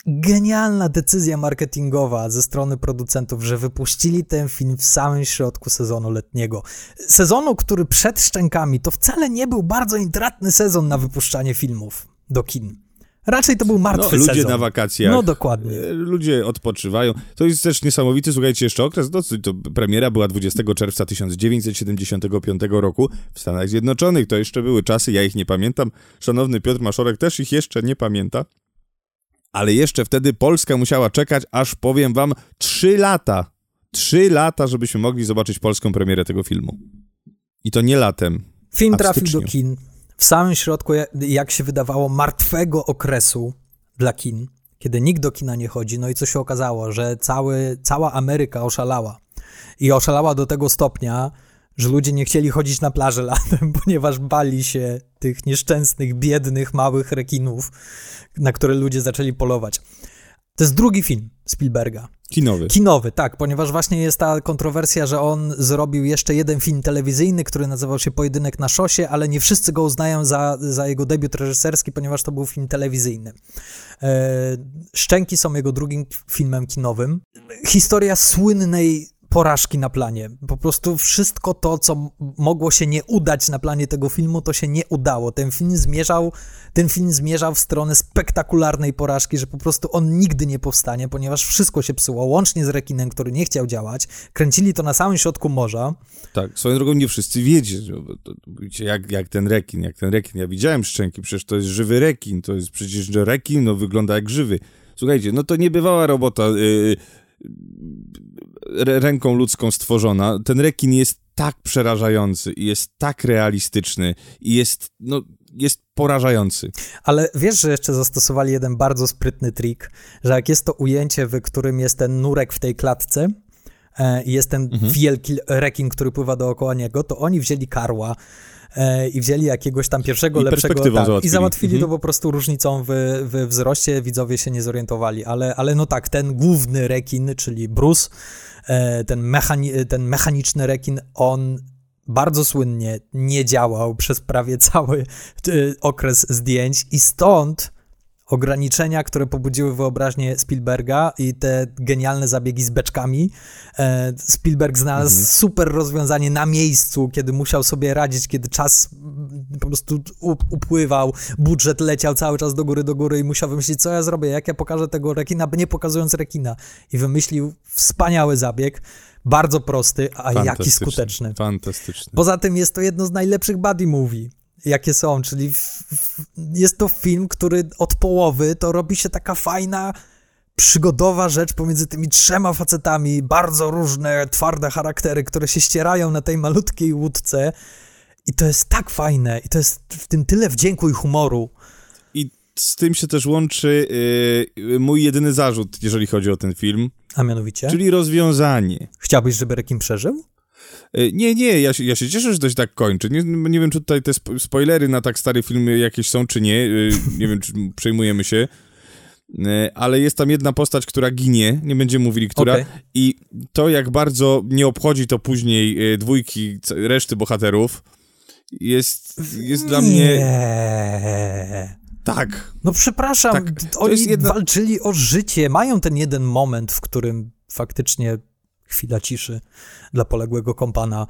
genialna decyzja marketingowa ze strony producentów, że wypuścili ten film w samym środku sezonu letniego. Sezonu, który przed Szczękami to wcale nie był bardzo intratny sezon na wypuszczanie filmów do kin. Raczej to był martwy no, ludzie sezon. na wakacjach. No dokładnie. E, Ludzie odpoczywają. To jest też niesamowity, słuchajcie, jeszcze okres, no, to premiera była 20 czerwca 1975 roku w Stanach Zjednoczonych. To jeszcze były czasy, ja ich nie pamiętam. Szanowny Piotr Maszorek też ich jeszcze nie pamięta. Ale jeszcze wtedy Polska musiała czekać, aż powiem wam, 3 lata. 3 lata, żebyśmy mogli zobaczyć polską premierę tego filmu. I to nie latem. Film trafił do kin w samym środku, ja- jak się wydawało, martwego okresu dla kin, kiedy nikt do kina nie chodzi. No i co się okazało, że cały, cała Ameryka oszalała. I oszalała do tego stopnia, że ludzie nie chcieli chodzić na plażę latem, ponieważ bali się tych nieszczęsnych, biednych, małych rekinów, na które ludzie zaczęli polować. To jest drugi film Spielberga. Kinowy. Kinowy, tak, ponieważ właśnie jest ta kontrowersja, że on zrobił jeszcze jeden film telewizyjny, który nazywał się Pojedynek na szosie, ale nie wszyscy go uznają za, za jego debiut reżyserski, ponieważ to był film telewizyjny. E, Szczęki są jego drugim filmem kinowym. Historia słynnej porażki na planie. Po prostu wszystko to, co mogło się nie udać na planie tego filmu, to się nie udało. Ten film zmierzał, ten film zmierzał w stronę spektakularnej porażki, że po prostu on nigdy nie powstanie, ponieważ wszystko się psuło, łącznie z rekinem, który nie chciał działać. Kręcili to na samym środku morza. Tak, swoją drogą nie wszyscy wiecie, wiecie, jak, jak ten rekin, jak ten rekin. Ja widziałem szczęki, przecież to jest żywy rekin, to jest przecież, że rekin no, wygląda jak żywy. Słuchajcie, no to niebywała robota yy, ręką ludzką stworzona. Ten rekin jest tak przerażający i jest tak realistyczny i jest, no, jest porażający. Ale wiesz, że jeszcze zastosowali jeden bardzo sprytny trik, że jak jest to ujęcie, w którym jest ten nurek w tej klatce e, i jest ten Mhm. wielki rekin, który pływa dookoła niego, to oni wzięli karła e, i wzięli jakiegoś tam pierwszego, I lepszego tak, załatwili. i załatwili Mhm. to po prostu różnicą w, w wzroście, widzowie się nie zorientowali, ale, ale no tak, ten główny rekin, czyli Bruce, ten, mechani- ten mechaniczny rekin, on bardzo słynnie nie działał przez prawie cały y, okres zdjęć i stąd ograniczenia, które pobudziły wyobraźnię Spielberga i te genialne zabiegi z beczkami. E, Spielberg znalazł super rozwiązanie na miejscu, kiedy musiał sobie radzić, kiedy czas mm, po prostu up- upływał, budżet leciał cały czas do góry, do góry i musiał wymyślić, co ja zrobię, jak ja pokażę tego rekina, nie pokazując rekina. I wymyślił wspaniały zabieg, bardzo prosty, a jaki skuteczny. Fantastyczny. Poza tym jest to jedno z najlepszych buddy movie, jakie są, czyli w, w, jest to film, który od połowy to robi się taka fajna, przygodowa rzecz pomiędzy tymi trzema facetami, bardzo różne, twarde charaktery, które się ścierają na tej malutkiej łódce i to jest tak fajne i to jest w tym tyle wdzięku i humoru. I z tym się też łączy yy, mój jedyny zarzut, jeżeli chodzi o ten film, A mianowicie, czyli rozwiązanie. chciałbyś, żeby Rekin przeżył? E, Nie, nie, ja się, ja się cieszę, że to się tak kończy. Nie, nie wiem, czy tutaj te spo- spoilery na tak stare filmy jakieś są, czy nie. E, Nie wiem, czy przejmujemy się. E, Ale jest tam jedna postać, która ginie, nie będziemy mówili, która. Okej. I to, jak bardzo nie obchodzi to później dwójki, reszty bohaterów, jest, jest dla mnie... Nie. Tak. No przepraszam, Tak, oni jedna- walczyli o życie. Mają ten jeden moment, w którym faktycznie chwila ciszy dla poległego kompana.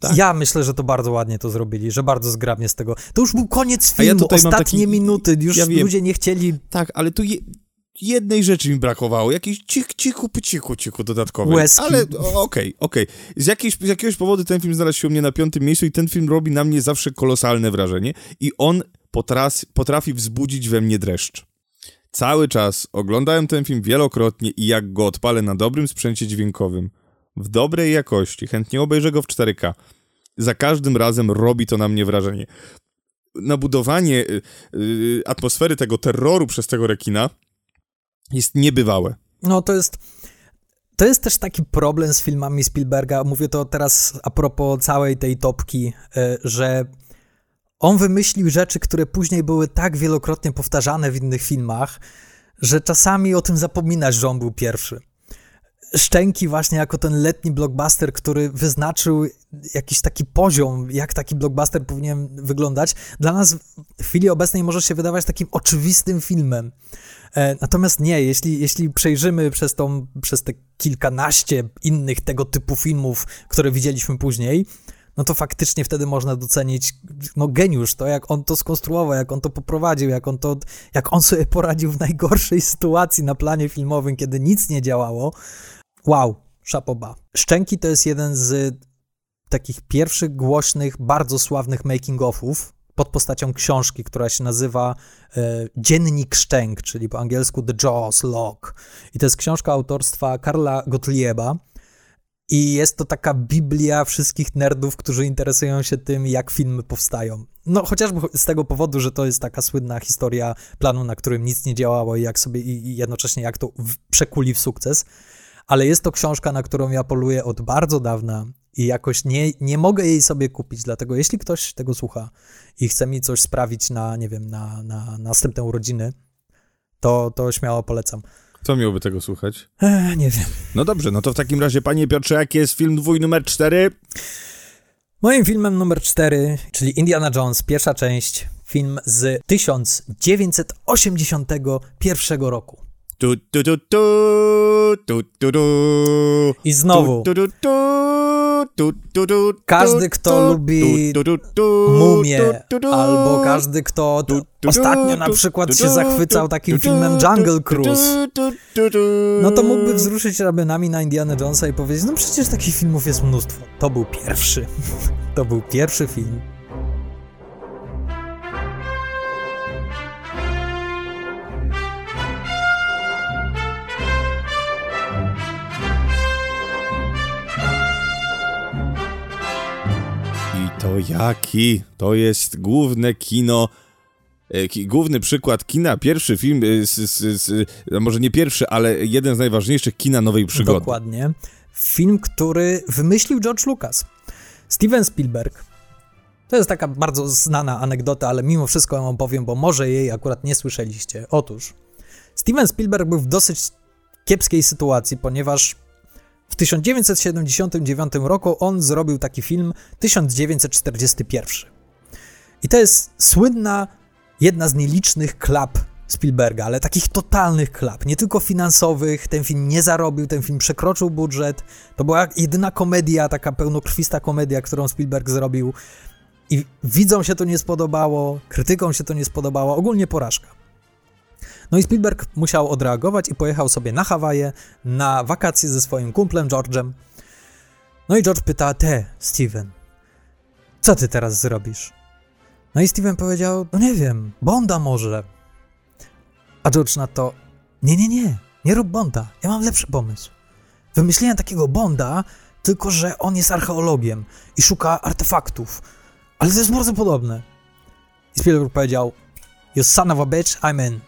Tak. Ja myślę, że to bardzo ładnie to zrobili, że bardzo zgrabnie z tego. To już był koniec ja filmu, mam ostatnie taki- minuty, już ja ludzie nie chcieli Tak, ale tu je, jednej rzeczy mi brakowało, jakiejś cich, cichu, cichu, cichu dodatkowej. Łezki. Ale okej, okej. Z, jakiejś, z jakiegoś powodu ten film znalazł się u mnie na piątym miejscu i ten film robi na mnie zawsze kolosalne wrażenie i on potras, potrafi wzbudzić we mnie dreszcz. Cały czas oglądałem ten film wielokrotnie i jak go odpalę na dobrym sprzęcie dźwiękowym, w dobrej jakości, chętnie obejrzę go w 4K, za każdym razem robi to na mnie wrażenie. nabudowanie y, y, atmosfery tego terroru przez tego rekina jest niebywałe. No to jest. To jest też taki problem z filmami Spielberga. Mówię to teraz a propos całej tej topki, y, że on wymyślił rzeczy, które później były tak wielokrotnie powtarzane w innych filmach, że czasami o tym zapominasz, że on był pierwszy. Szczęki właśnie jako ten letni blockbuster, który wyznaczył jakiś taki poziom, jak taki blockbuster powinien wyglądać, dla nas w chwili obecnej może się wydawać takim oczywistym filmem. E, natomiast nie, jeśli, jeśli przejrzymy przez, tą, przez te kilkanaście innych tego typu filmów, które widzieliśmy później, no to faktycznie wtedy można docenić no geniusz, to jak on to skonstruował, jak on to poprowadził, jak on to, jak on sobie poradził w najgorszej sytuacji na planie filmowym, kiedy nic nie działało. Wow, szapoba. Szczęki to jest jeden z takich pierwszych głośnych, bardzo sławnych making-offów pod postacią książki, która się nazywa e, Dziennik Szczęk, czyli po angielsku The Jaws Log. I to jest książka autorstwa Karla Gottlieba, i jest to taka biblia wszystkich nerdów, którzy interesują się tym, jak filmy powstają. No, chociażby z tego powodu, że to jest taka słynna historia planu, na którym nic nie działało i jak sobie, i jednocześnie jak to w, przekuli w sukces. Ale jest to książka, na którą ja poluję od bardzo dawna i jakoś nie, nie mogę jej sobie kupić, dlatego jeśli ktoś tego słucha i chce mi coś sprawić na, nie wiem, na, na, na następne urodziny, to, to śmiało polecam. Kto miałby tego słuchać? Eee, nie wiem. No dobrze, no to w takim razie, panie Piotrze, jaki jest film dwój numer cztery? Moim filmem numer cztery, czyli Indiana Jones, pierwsza część, film z 1981 roku. I znowu, Każdy, kto lubi tu, albo każdy, kto ostatnio na przykład się zachwycał takim filmem Jungle Cruise, no to mógłby wzruszyć ramionami na Indiana Jonesa i powiedzieć, no przecież takich filmów jest mnóstwo. To był pierwszy. To był pierwszy film. To jaki? To jest główne kino, e, główny przykład kina, pierwszy film, z, z, z, może nie pierwszy, ale jeden z najważniejszych kina nowej przygody. Dokładnie. Film, który wymyślił George Lucas. Steven Spielberg. To jest taka bardzo znana anegdota, ale mimo wszystko ją opowiem, bo może jej akurat nie słyszeliście. Otóż Steven Spielberg był w dosyć kiepskiej sytuacji, ponieważ w 1979 roku on zrobił taki film 1941. I to jest słynna, jedna z nielicznych klap Spielberga, ale takich totalnych klap, nie tylko finansowych. Ten film nie zarobił, ten film przekroczył budżet. To była jedyna komedia, taka pełnokrwista komedia, którą Spielberg zrobił. I widzom się to nie spodobało, krytykom się to nie spodobało, ogólnie porażka. No i Spielberg musiał odreagować i pojechał sobie na Hawaje na wakacje ze swoim kumplem George'em. No i George pyta, te, Steven, co ty teraz zrobisz? No i Steven powiedział, no nie wiem, Bonda może. A George na to, nie, nie, nie, nie rób Bonda, ja mam lepszy pomysł. Wymyśliłem takiego Bonda, tylko że on jest archeologiem i szuka artefaktów, ale to jest bardzo podobne. I Spielberg powiedział, you son of a bitch, I'm in.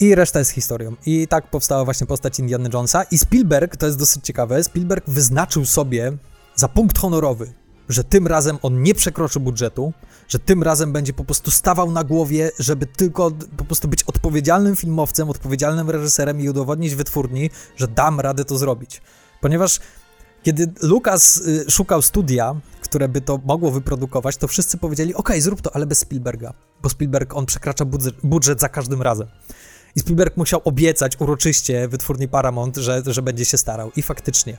I reszta jest historią. I tak powstała właśnie postać Indiana Jonesa. I Spielberg, to jest dosyć ciekawe, Spielberg wyznaczył sobie za punkt honorowy, że tym razem on nie przekroczy budżetu, że tym razem będzie po prostu stawał na głowie, żeby tylko po prostu być odpowiedzialnym filmowcem, odpowiedzialnym reżyserem i udowodnić wytwórni, że dam radę to zrobić. Ponieważ kiedy Lucas y, szukał studia, które by to mogło wyprodukować, to wszyscy powiedzieli, ok, zrób to, ale bez Spielberga, bo Spielberg, on przekracza budżet, budżet za każdym razem. I Spielberg musiał obiecać uroczyście wytwórni Paramount, że, że będzie się starał. I faktycznie,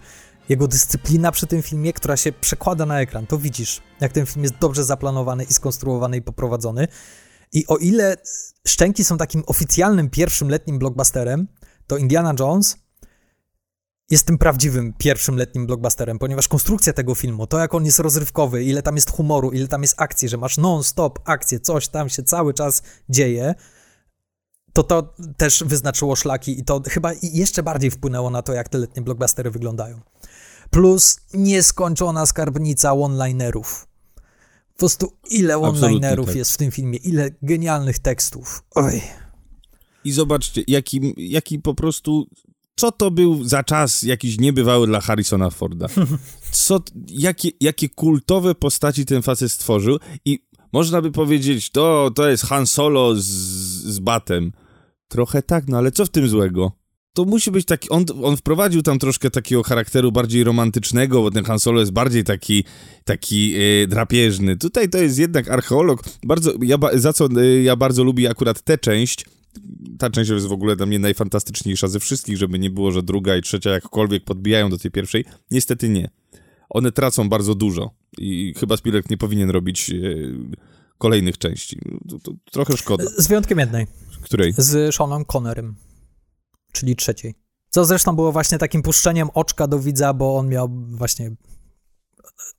jego dyscyplina przy tym filmie, która się przekłada na ekran, to widzisz, jak ten film jest dobrze zaplanowany i skonstruowany i poprowadzony. I o ile Szczęki są takim oficjalnym pierwszym letnim blockbusterem, to Indiana Jones jest tym prawdziwym pierwszym letnim blockbusterem, ponieważ konstrukcja tego filmu, to jak on jest rozrywkowy, ile tam jest humoru, ile tam jest akcji, że masz non-stop akcję, coś tam się cały czas dzieje, to to też wyznaczyło szlaki i to chyba jeszcze bardziej wpłynęło na to, jak te letnie blockbustery wyglądają. Plus nieskończona skarbnica one-linerów. prostu ile one-linerów tak. jest w tym filmie, ile genialnych tekstów. Oj. I zobaczcie, jaki, jaki po prostu. Co to był za czas jakiś niebywały dla Harrisona Forda? Co, jakie, jakie kultowe postaci ten facet stworzył i można by powiedzieć, to, to jest Han Solo z, z batem. Trochę tak, no ale co w tym złego? To musi być taki, on, on wprowadził tam troszkę takiego charakteru bardziej romantycznego, bo ten Han Solo jest bardziej taki, taki e, drapieżny. Tutaj to jest jednak archeolog. Bardzo, ja, za co e, ja bardzo lubię akurat tę część, ta część jest w ogóle dla mnie najfantastyczniejsza ze wszystkich, żeby nie było, że druga i trzecia jakkolwiek podbijają do tej pierwszej. Niestety nie. One tracą bardzo dużo i chyba Spielberg nie powinien robić e, kolejnych części. To, to trochę szkoda. Z wyjątkiem jednej, Której? z Seanem Connerem, czyli trzeciej. Co zresztą było właśnie takim puszczeniem oczka do widza, bo on miał właśnie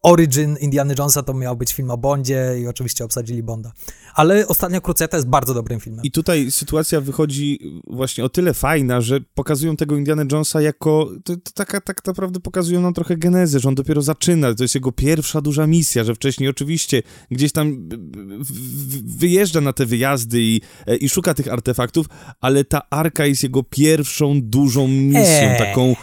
origin Indiana Jonesa to miał być film o Bondzie i oczywiście obsadzili Bonda. Ale Ostatnia Krucjata jest bardzo dobrym filmem. I tutaj sytuacja wychodzi właśnie o tyle fajna, że pokazują tego Indiana Jonesa jako, to, to taka, tak naprawdę pokazują nam trochę genezę, że on dopiero zaczyna, to jest jego pierwsza duża misja, że wcześniej oczywiście gdzieś tam wyjeżdża na te wyjazdy i, i szuka tych artefaktów, ale ta arka jest jego pierwszą dużą misją, Eee. taką,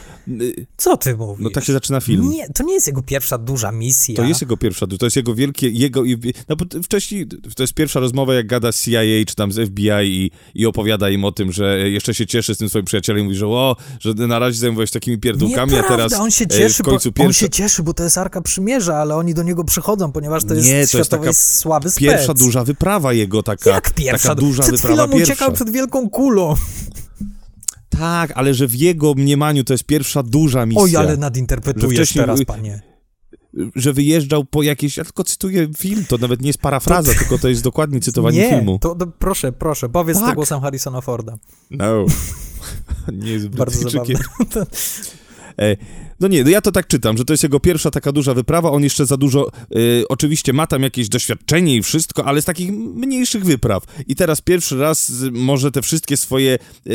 Co ty mówisz? no tak się zaczyna film. Nie, to nie jest jego pierwsza duża misja. To jest jego pierwsza, to jest jego wielkie, jego, no wcześniej, to jest pierwsza rozmowa, jak gada z CIA czy tam z FBI i, i opowiada im o tym, że jeszcze się cieszy z tym swoim przyjacielem i mówi, że o, że na razie zajmowałeś takimi pierdółkami, a teraz on się e, cieszy, w końcu bo, on pierwsza, się cieszy, bo to jest Arka Przymierza, ale oni do niego przychodzą, ponieważ to jest Nie, to jest taka sławy spec. pierwsza duża wyprawa jego taka, Jak pierwsza? taka duża przed wyprawa chwilą pierwsza. uciekał przed wielką kulą. Tak, ale że w jego mniemaniu to jest pierwsza duża misja. Oj, ale nadinterpretujesz teraz, panie. Że wyjeżdżał po jakieś, ja tylko cytuję film, to nawet nie jest parafraza, tylko to jest dokładnie cytowanie Nie, filmu. to, to proszę, proszę, powiedz to Tak. głosem Harrisona Forda. No. nie jest Bardzo zabawne. E, no nie, no ja to tak czytam, że to jest jego pierwsza taka duża wyprawa, on jeszcze za dużo, e, oczywiście ma tam jakieś doświadczenie i wszystko, ale z takich mniejszych wypraw. I teraz pierwszy raz z- może te wszystkie swoje, e,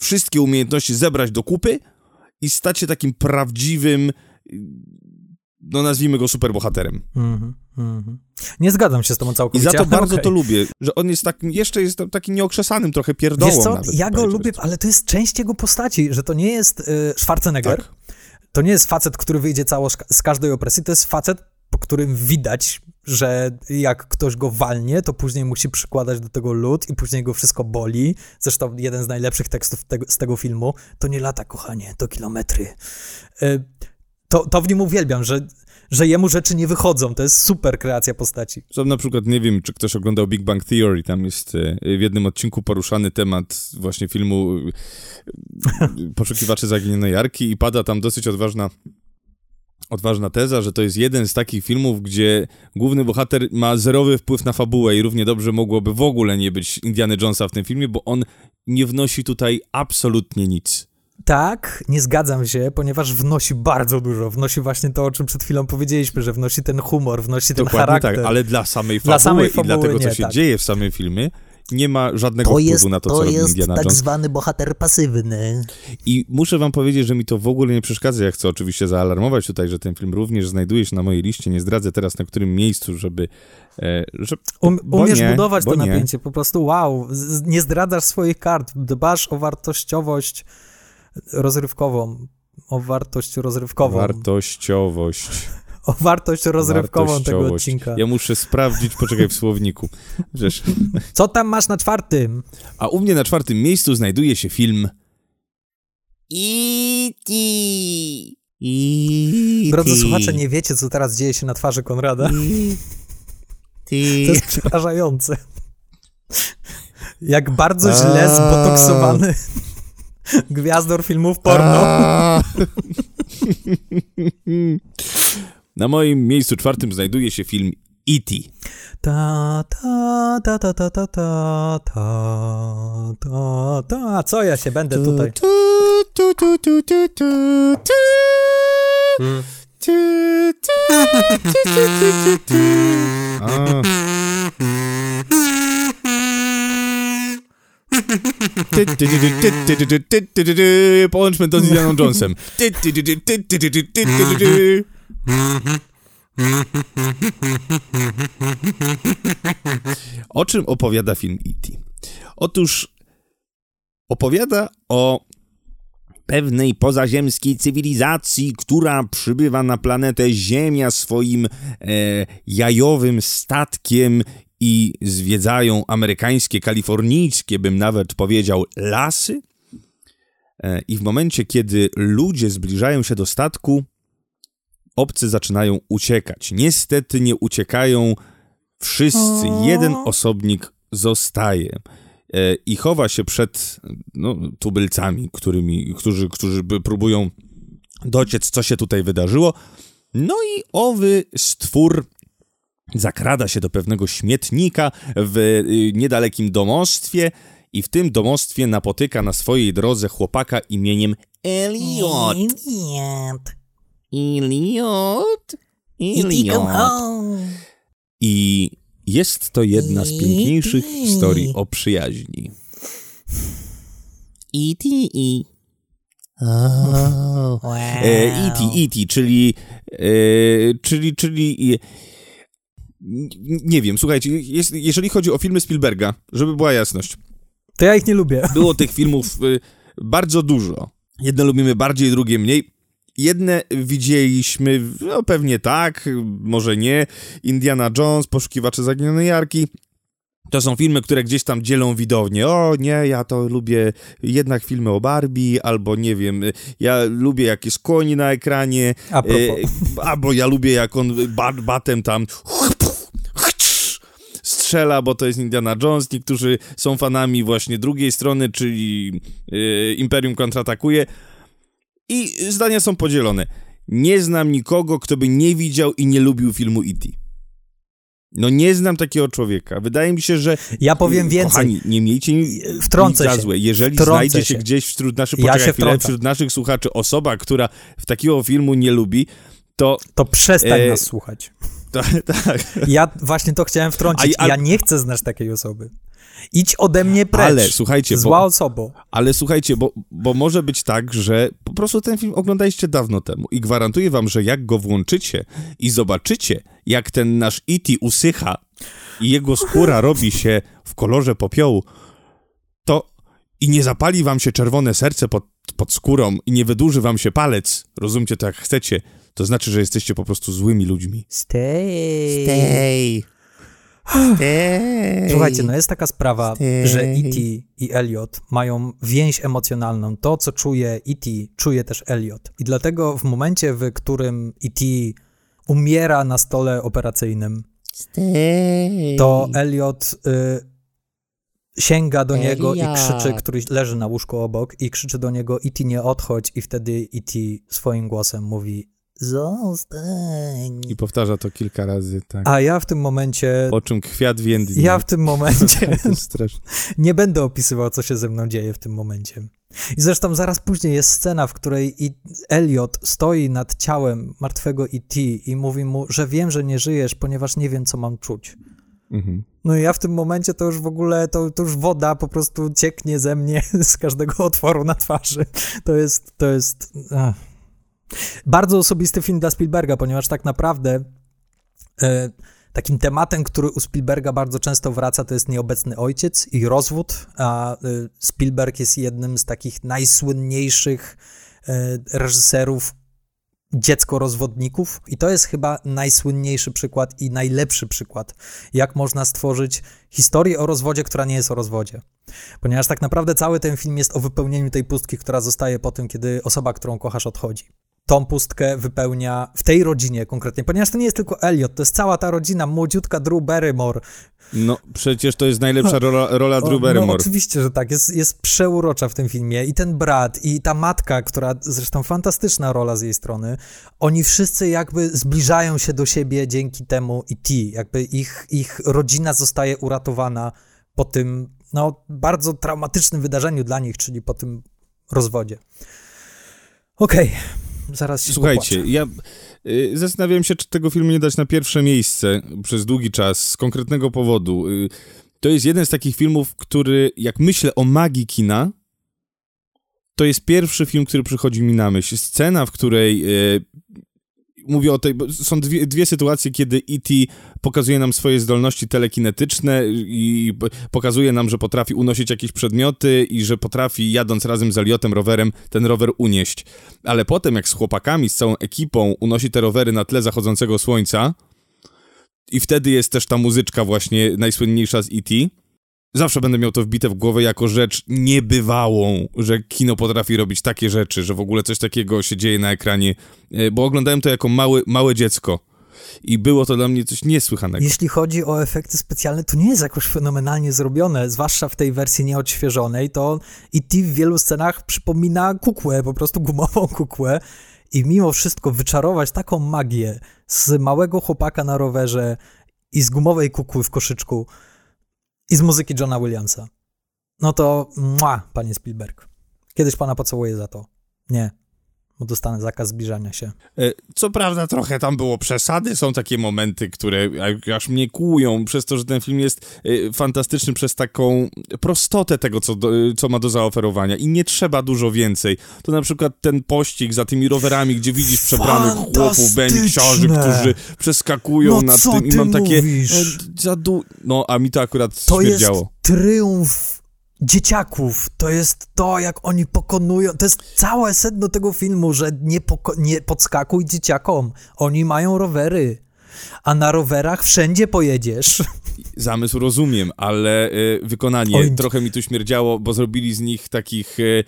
wszystkie umiejętności zebrać do kupy i stać się takim prawdziwym, no nazwijmy go superbohaterem. Mhm, mhm. Nie zgadzam się z tobą I całkowicie. za to bardzo okej. to lubię, że on jest tak, jeszcze jest taki nieokrzesanym trochę pierdołą Wiesz co, nawet. ja go lubię, ale to jest część jego postaci, że to nie jest y, Schwarzenegger, Tak. To nie jest facet, który wyjdzie cało z każdej opresji, to jest facet, po którym widać, że jak ktoś go walnie, to później musi przykładać do tego lód i później go wszystko boli. Zresztą jeden z najlepszych tekstów tego, z tego filmu, to nie lata, kochanie, to kilometry. Y, to, to w nim uwielbiam, że, że jemu rzeczy nie wychodzą, to jest super kreacja postaci. Są na przykład, nie wiem, czy ktoś oglądał Big Bang Theory, tam jest e, w jednym odcinku poruszany temat właśnie filmu e, Poszukiwacze Zaginionej Jarki i pada tam dosyć odważna odważna teza, że to jest jeden z takich filmów, gdzie główny bohater ma zerowy wpływ na fabułę i równie dobrze mogłoby w ogóle nie być Indiana Jonesa w tym filmie, bo on nie wnosi tutaj absolutnie nic. Tak, nie zgadzam się, ponieważ wnosi bardzo dużo. Wnosi właśnie to, o czym przed chwilą powiedzieliśmy, że wnosi ten humor, wnosi ten Dokładnie charakter. tak, ale dla samej fabuły, Dla samej i fabuły dla tego, co nie, się tak. dzieje w samym filmie, nie ma żadnego To wpływu jest, na to, to co robi jest Indiana tak Jones. zwany bohater pasywny. I muszę wam powiedzieć, że mi to w ogóle nie przeszkadza. Ja chcę oczywiście zaalarmować tutaj, że ten film również znajduje się na mojej liście. Nie zdradzę teraz na którym miejscu, żeby... E, że, Um, umiesz nie, budować to nie. napięcie, po prostu wow, z- nie zdradzasz swoich kart, dbasz o wartościowość rozrywkową, o wartość rozrywkową, Wartościowość. o wartość rozrywkową tego odcinka. Ja muszę sprawdzić, poczekaj w słowniku. Co tam masz na czwartym? A u mnie na czwartym miejscu znajduje się film... E.T. Drodzy słuchacze, nie wiecie, co teraz dzieje się na twarzy Konrada. To jest przerażające. Jak bardzo źle zbotoksowany gwiazdor filmów porno. Na moim miejscu czwartym znajduje się film E.T. Ta, ta, ta, ta, ta, ta, ta, ta, ta, ta. Co ja się będę tutaj... Tu, Połączmy to z Indianą Jonesem. O czym opowiada film E.T.? Otóż opowiada o pewnej pozaziemskiej cywilizacji, która przybywa na planetę Ziemia swoim e, jajowym statkiem i zwiedzają amerykańskie, kalifornijskie, bym nawet powiedział, lasy. E, I w momencie, kiedy ludzie zbliżają się do statku, obcy zaczynają uciekać. Niestety nie uciekają wszyscy. Jeden osobnik zostaje e, i chowa się przed no, tubylcami, którymi, którzy, którzy próbują dociec, co się tutaj wydarzyło. No i owy stwór zakrada się do pewnego śmietnika w y, niedalekim domostwie i w tym domostwie napotyka na swojej drodze chłopaka imieniem Eliot. Eliot? Come home. I jest to jedna z piękniejszych historii o przyjaźni. E.T. i Oh, wow. E, czyli, e, czyli, czyli, n- nie wiem, słuchajcie, jest, jeżeli chodzi o filmy Spielberga, żeby była jasność, To ja ich nie lubię. było tych filmów e, bardzo dużo. Jedne lubimy bardziej, drugie mniej. Jedne widzieliśmy, no pewnie tak, może nie. Indiana Jones, Poszukiwacze Zaginionej Jarki. To są filmy, które gdzieś tam dzielą widownię. O nie, ja to lubię jednak filmy o Barbie, albo nie wiem, ja lubię jak jest koń na ekranie, A e, albo ja lubię jak on bat, batem tam strzela, bo to jest Indiana Jones. Niektórzy są fanami właśnie drugiej strony, czyli e, Imperium kontratakuje. I zdania są podzielone. Nie znam nikogo, kto by nie widział i nie lubił filmu E.T. No nie znam takiego człowieka. Wydaje mi się, że... Ja powiem więcej. Kochani, nie miejcie mi Wtrącę nic za złe. Jeżeli Wtrącę znajdzie się gdzieś wśród naszych... Ja się chwilę, wśród naszych słuchaczy osoba, która w takiego filmu nie lubi, to... To przestań E, nas słuchać. tak. Ja właśnie to chciałem wtrącić. A- a- Ja nie chcę znać takiej osoby. Idź ode mnie precz. Ale słuchajcie, Zła bo, osobą. ale słuchajcie, bo, bo może być tak, że po prostu ten film oglądaliście dawno temu i gwarantuję wam, że jak go włączycie i zobaczycie, jak ten nasz E.T. usycha i jego skóra robi się w kolorze popiołu, to i nie zapali wam się czerwone serce pod, pod skórą i nie wydłuży wam się palec, rozumcie to jak chcecie, to znaczy, że jesteście po prostu złymi ludźmi. Stay. Stay. Stay. Słuchajcie, no jest taka sprawa, Stay. że E.T. i Elliot mają więź emocjonalną. To, co czuje E.T., czuje też Elliot. I dlatego w momencie, w którym E.T. umiera na stole operacyjnym, Stay. to Elliot y, sięga do niego i Elliot. krzyczy, który leży na łóżku obok i krzyczy do niego E.T. nie odchodź i wtedy E.T. swoim głosem mówi Zostań. I powtarza to kilka razy, tak. a ja w tym momencie Po czym kwiat więdnie. ja w tym momencie nie będę opisywał, co się ze mną dzieje w tym momencie. I zresztą zaraz później jest scena, w której Elliot stoi nad ciałem martwego E.T. i mówi mu, że wiem, że nie żyjesz, ponieważ nie wiem, co mam czuć. Mhm. No i ja w tym momencie to już w ogóle, to, to już woda po prostu cieknie ze mnie z każdego otworu na twarzy. To jest, to jest... Ach. Bardzo osobisty film dla Spielberga, ponieważ tak naprawdę e, takim tematem, który u Spielberga bardzo często wraca, to jest nieobecny ojciec i rozwód, a e, Spielberg jest jednym z takich najsłynniejszych e, reżyserów dziecko-rozwodników i to jest chyba najsłynniejszy przykład i najlepszy przykład, jak można stworzyć historię o rozwodzie, która nie jest o rozwodzie. Ponieważ tak naprawdę cały ten film jest o wypełnieniu tej pustki, która zostaje po tym, kiedy osoba, którą kochasz, odchodzi. Tą pustkę wypełnia w tej rodzinie konkretnie, ponieważ to nie jest tylko Elliot, to jest cała ta rodzina, młodziutka Drew Barrymore. No, przecież to jest najlepsza rola, rola O, Drew No Barrymore. oczywiście, że tak, jest, jest przeurocza w tym filmie i ten brat i ta matka, która zresztą fantastyczna rola z jej strony, oni wszyscy jakby zbliżają się do siebie dzięki temu i ti, jakby ich, ich rodzina zostaje uratowana po tym, no, bardzo traumatycznym wydarzeniu dla nich, czyli po tym rozwodzie. Okej, zaraz się Słuchajcie, popłaczę. ja y, zastanawiałem się, czy tego filmu nie dać na pierwsze miejsce przez długi czas, z konkretnego powodu. Y, to jest jeden z takich filmów, który, jak myślę o magii kina, to jest pierwszy film, który przychodzi mi na myśl. Scena, w której y, mówię o tej, bo są dwie, dwie sytuacje, kiedy E.T. pokazuje nam swoje zdolności telekinetyczne i pokazuje nam, że potrafi unosić jakieś przedmioty i że potrafi jadąc razem z Eliotem rowerem ten rower unieść. Ale potem jak z chłopakami, z całą ekipą unosi te rowery na tle zachodzącego słońca i wtedy jest też ta muzyczka właśnie najsłynniejsza z E.T., Zawsze będę miał to wbite w głowę jako rzecz niebywałą, że kino potrafi robić takie rzeczy, że w ogóle coś takiego się dzieje na ekranie, E, bo oglądałem to jako mały, małe dziecko i było to dla mnie coś niesłychanego. Jeśli chodzi o efekty specjalne, to nie jest jakoś fenomenalnie zrobione, zwłaszcza w tej wersji nieodświeżonej, to E.T. w wielu scenach przypomina kukłę, po prostu gumową kukłę i mimo wszystko wyczarować taką magię z małego chłopaka na rowerze i z gumowej kukły w koszyczku i z muzyki Johna Williamsa. No to mua, panie Spielberg. Kiedyś pana pocałuję za to. Nie, bo dostanę zakaz zbliżania się. E, Co prawda trochę tam było przesady, są takie momenty, które aż mnie kłują przez to, że ten film jest e, fantastyczny przez taką prostotę tego, co, do, e, co ma do zaoferowania i nie trzeba dużo więcej. To na przykład ten pościg za tymi rowerami, gdzie widzisz przebranych chłopów, Fantastyczne! którzy przeskakują No nad tym i mam takie... mówisz? e, Zadu... No, a mi to akurat To jest śmierdziało. triumf dzieciaków. To jest to, jak oni pokonują. To jest całe sedno tego filmu, że nie, poko- nie podskakuj dzieciakom. Oni mają rowery. A na rowerach wszędzie pojedziesz. Zamysł rozumiem, ale e, wykonanie Oj. trochę mi tu śmierdziało, bo zrobili z nich takich... e,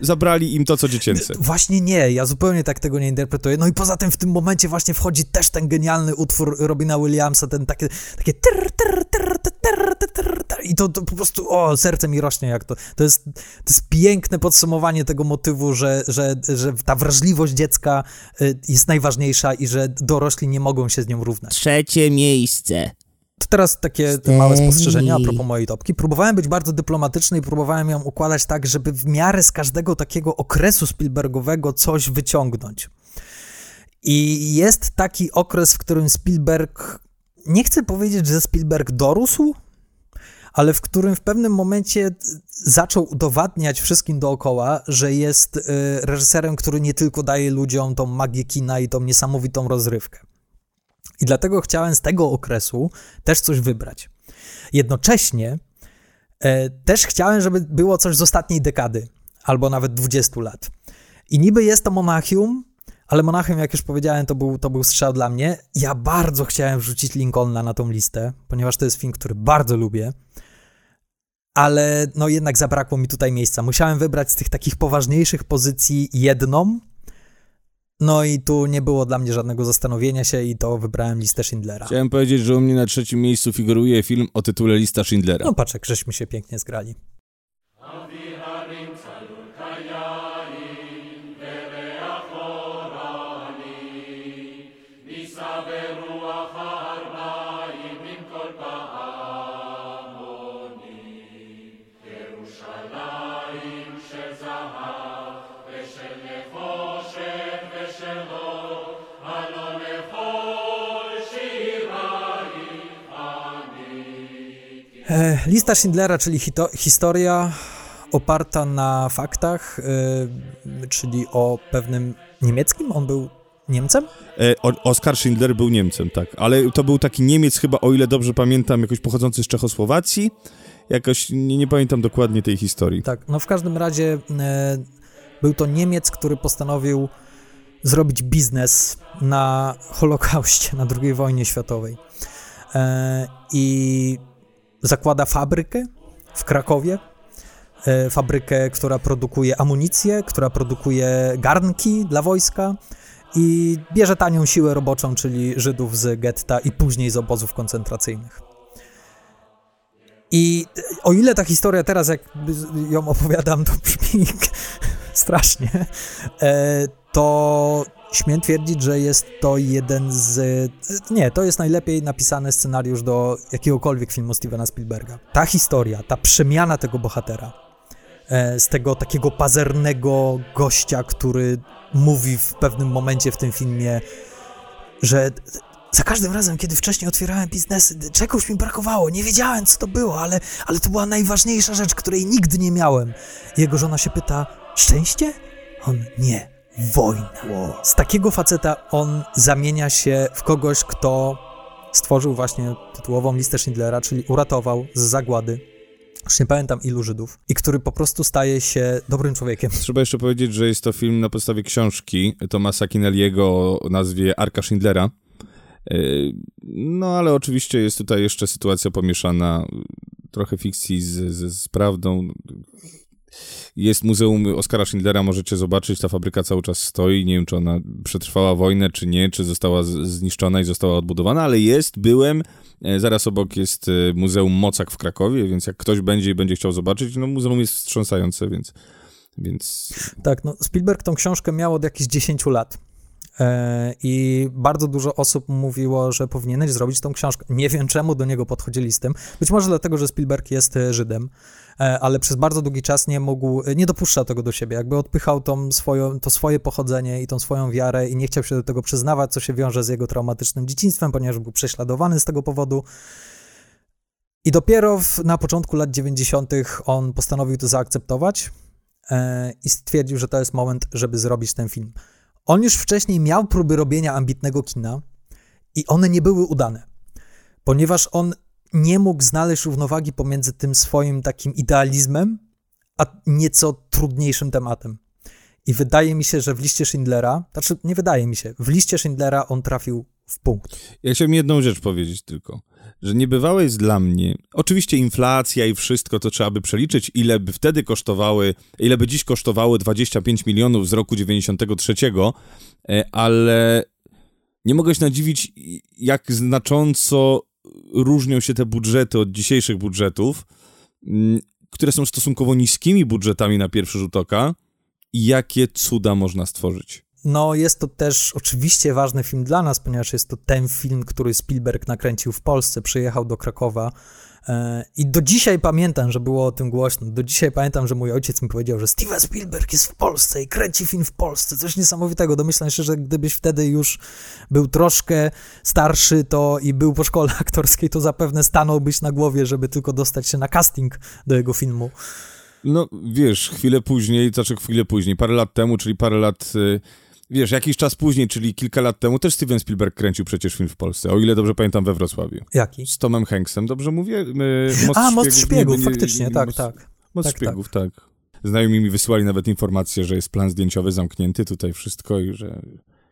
Zabrali im to, co dziecięce. Właśnie nie, ja zupełnie tak tego nie interpretuję. No i poza tym w tym momencie właśnie wchodzi też ten genialny utwór Robina Williamsa, ten takie, takie tyr, tyr, tyr, i to, to po prostu, o, serce mi rośnie jak to. To jest, to jest piękne podsumowanie tego motywu, że, że, że ta wrażliwość dziecka y, jest najważniejsza i że dorośli nie mogą się z nią równać. Trzecie miejsce. To teraz takie małe spostrzeżenia a propos mojej topki. Próbowałem być bardzo dyplomatyczny i próbowałem ją układać tak, żeby w miarę z każdego takiego okresu Spielbergowego coś wyciągnąć. I jest taki okres, w którym Spielberg, nie chcę powiedzieć, że Spielberg dorósł, ale w którym w pewnym momencie zaczął udowadniać wszystkim dookoła, że jest y, reżyserem, który nie tylko daje ludziom tą magię kina i tą niesamowitą rozrywkę. I dlatego chciałem z tego okresu też coś wybrać. Jednocześnie e, też chciałem, żeby było coś z ostatniej dekady, albo nawet 20 lat. I niby jest to Monachium, ale Monachium, jak już powiedziałem, to był, to był strzał dla mnie. Ja bardzo chciałem wrzucić Lincolna na tą listę, ponieważ to jest film, który bardzo lubię. Ale no jednak zabrakło mi tutaj miejsca. Musiałem wybrać z tych takich poważniejszych pozycji jedną. No i tu nie było dla mnie żadnego zastanowienia się i to wybrałem listę Schindlera. Chciałem powiedzieć, że u mnie na trzecim miejscu figuruje film o tytule Lista Schindlera. No patrz, żeśmy się pięknie zgrali. Lista Schindlera, czyli hito- historia oparta na faktach, e, czyli o pewnym niemieckim, on był Niemcem? E, Oskar Schindler był Niemcem, tak, ale to był taki Niemiec chyba, o ile dobrze pamiętam, jakoś pochodzący z Czechosłowacji. Jakoś nie, nie pamiętam dokładnie tej historii. Tak, no w każdym razie e, był to Niemiec, który postanowił zrobić biznes na Holokauście, na II wojnie światowej. E, I zakłada fabrykę w Krakowie, e, fabrykę, która produkuje amunicję, która produkuje garnki dla wojska i bierze tanią siłę roboczą, czyli Żydów z getta i później z obozów koncentracyjnych. I e, o ile ta historia teraz, jak ją opowiadam, to brzmi strasznie, e, to śmiem twierdzić, że jest to jeden z. Nie, to jest najlepiej napisany scenariusz do jakiegokolwiek filmu Stevena Spielberga. Ta historia, ta przemiana tego bohatera, e, z tego takiego pazernego gościa, który mówi w pewnym momencie w tym filmie, że za każdym razem, kiedy wcześniej otwierałem biznesy, czegoś mi brakowało, nie wiedziałem, co to było, ale, ale to była najważniejsza rzecz, której nigdy nie miałem. Jego żona się pyta, szczęście? On, nie, wojna. Z takiego faceta on zamienia się w kogoś, kto stworzył właśnie tytułową listę Schindlera, czyli uratował z zagłady. Już nie pamiętam ilu Żydów, i który po prostu staje się dobrym człowiekiem. Trzeba jeszcze powiedzieć, że jest to film na podstawie książki Tomasa Kinelliego o nazwie Arka Schindlera. Yy, No ale oczywiście jest tutaj jeszcze sytuacja pomieszana, trochę fikcji z, z, z prawdą. Jest Muzeum Oskara Schindlera, możecie zobaczyć, ta fabryka cały czas stoi, nie wiem czy ona przetrwała wojnę, czy nie, czy została zniszczona i została odbudowana, ale jest, byłem, E, zaraz obok jest e, Muzeum Mocak w Krakowie, więc jak ktoś będzie i będzie chciał zobaczyć, no muzeum jest wstrząsające, więc... więc Tak, no Spielberg tą książkę miał od jakichś 10 lat. E, I bardzo dużo osób mówiło, że powinieneś zrobić tą książkę. Nie wiem, czemu do niego podchodzili z tym. Być może dlatego, że Spielberg jest e, Żydem, e, ale przez bardzo długi czas nie mógł, nie dopuszczał tego do siebie. Jakby odpychał tą swoją, to swoje pochodzenie i tą swoją wiarę i nie chciał się do tego przyznawać, co się wiąże z jego traumatycznym dzieciństwem, ponieważ był prześladowany z tego powodu. I dopiero w, na początku lat 90. on postanowił to zaakceptować i stwierdził, że to jest moment, żeby zrobić ten film. On już wcześniej miał próby robienia ambitnego kina i one nie były udane, ponieważ on nie mógł znaleźć równowagi pomiędzy tym swoim takim idealizmem, a nieco trudniejszym tematem. I wydaje mi się, że w liście Schindlera, znaczy nie wydaje mi się, w liście Schindlera on trafił w punkt. Ja chciałem jedną rzecz powiedzieć tylko, że niebywałe jest dla mnie, oczywiście inflacja i wszystko to trzeba by przeliczyć, ile by wtedy kosztowały, ile by dziś kosztowały 25 milionów z roku 93, e, ale nie mogę się nadziwić, jak znacząco różnią się te budżety od dzisiejszych budżetów, mm, które są stosunkowo niskimi budżetami na pierwszy rzut oka i jakie cuda można stworzyć. No, jest to też oczywiście ważny film dla nas, ponieważ jest to ten film, który Spielberg nakręcił w Polsce, przyjechał do Krakowa. e, I do dzisiaj pamiętam, że było o tym głośno. Do dzisiaj pamiętam, że mój ojciec mi powiedział, że Steven Spielberg jest w Polsce i kręci film w Polsce. Coś niesamowitego. Domyślam się, że gdybyś wtedy już był troszkę starszy to i był po szkole aktorskiej, to zapewne stanąłbyś na głowie, żeby tylko dostać się na casting do jego filmu. No, wiesz, chwilę później, znaczy chwilę później, parę lat temu, czyli parę lat, y, wiesz, jakiś czas później, czyli kilka lat temu, też Steven Spielberg kręcił przecież film w Polsce, o ile dobrze pamiętam, we Wrocławiu. Jaki? Z Tomem Hanksem, dobrze mówię? Y, A, Most Szpiegów, nie- nie- faktycznie, tak, Most, tak. Most tak, Szpiegów, tak. Znajomi mi wysyłali nawet informację, że jest plan zdjęciowy zamknięty, tutaj wszystko i że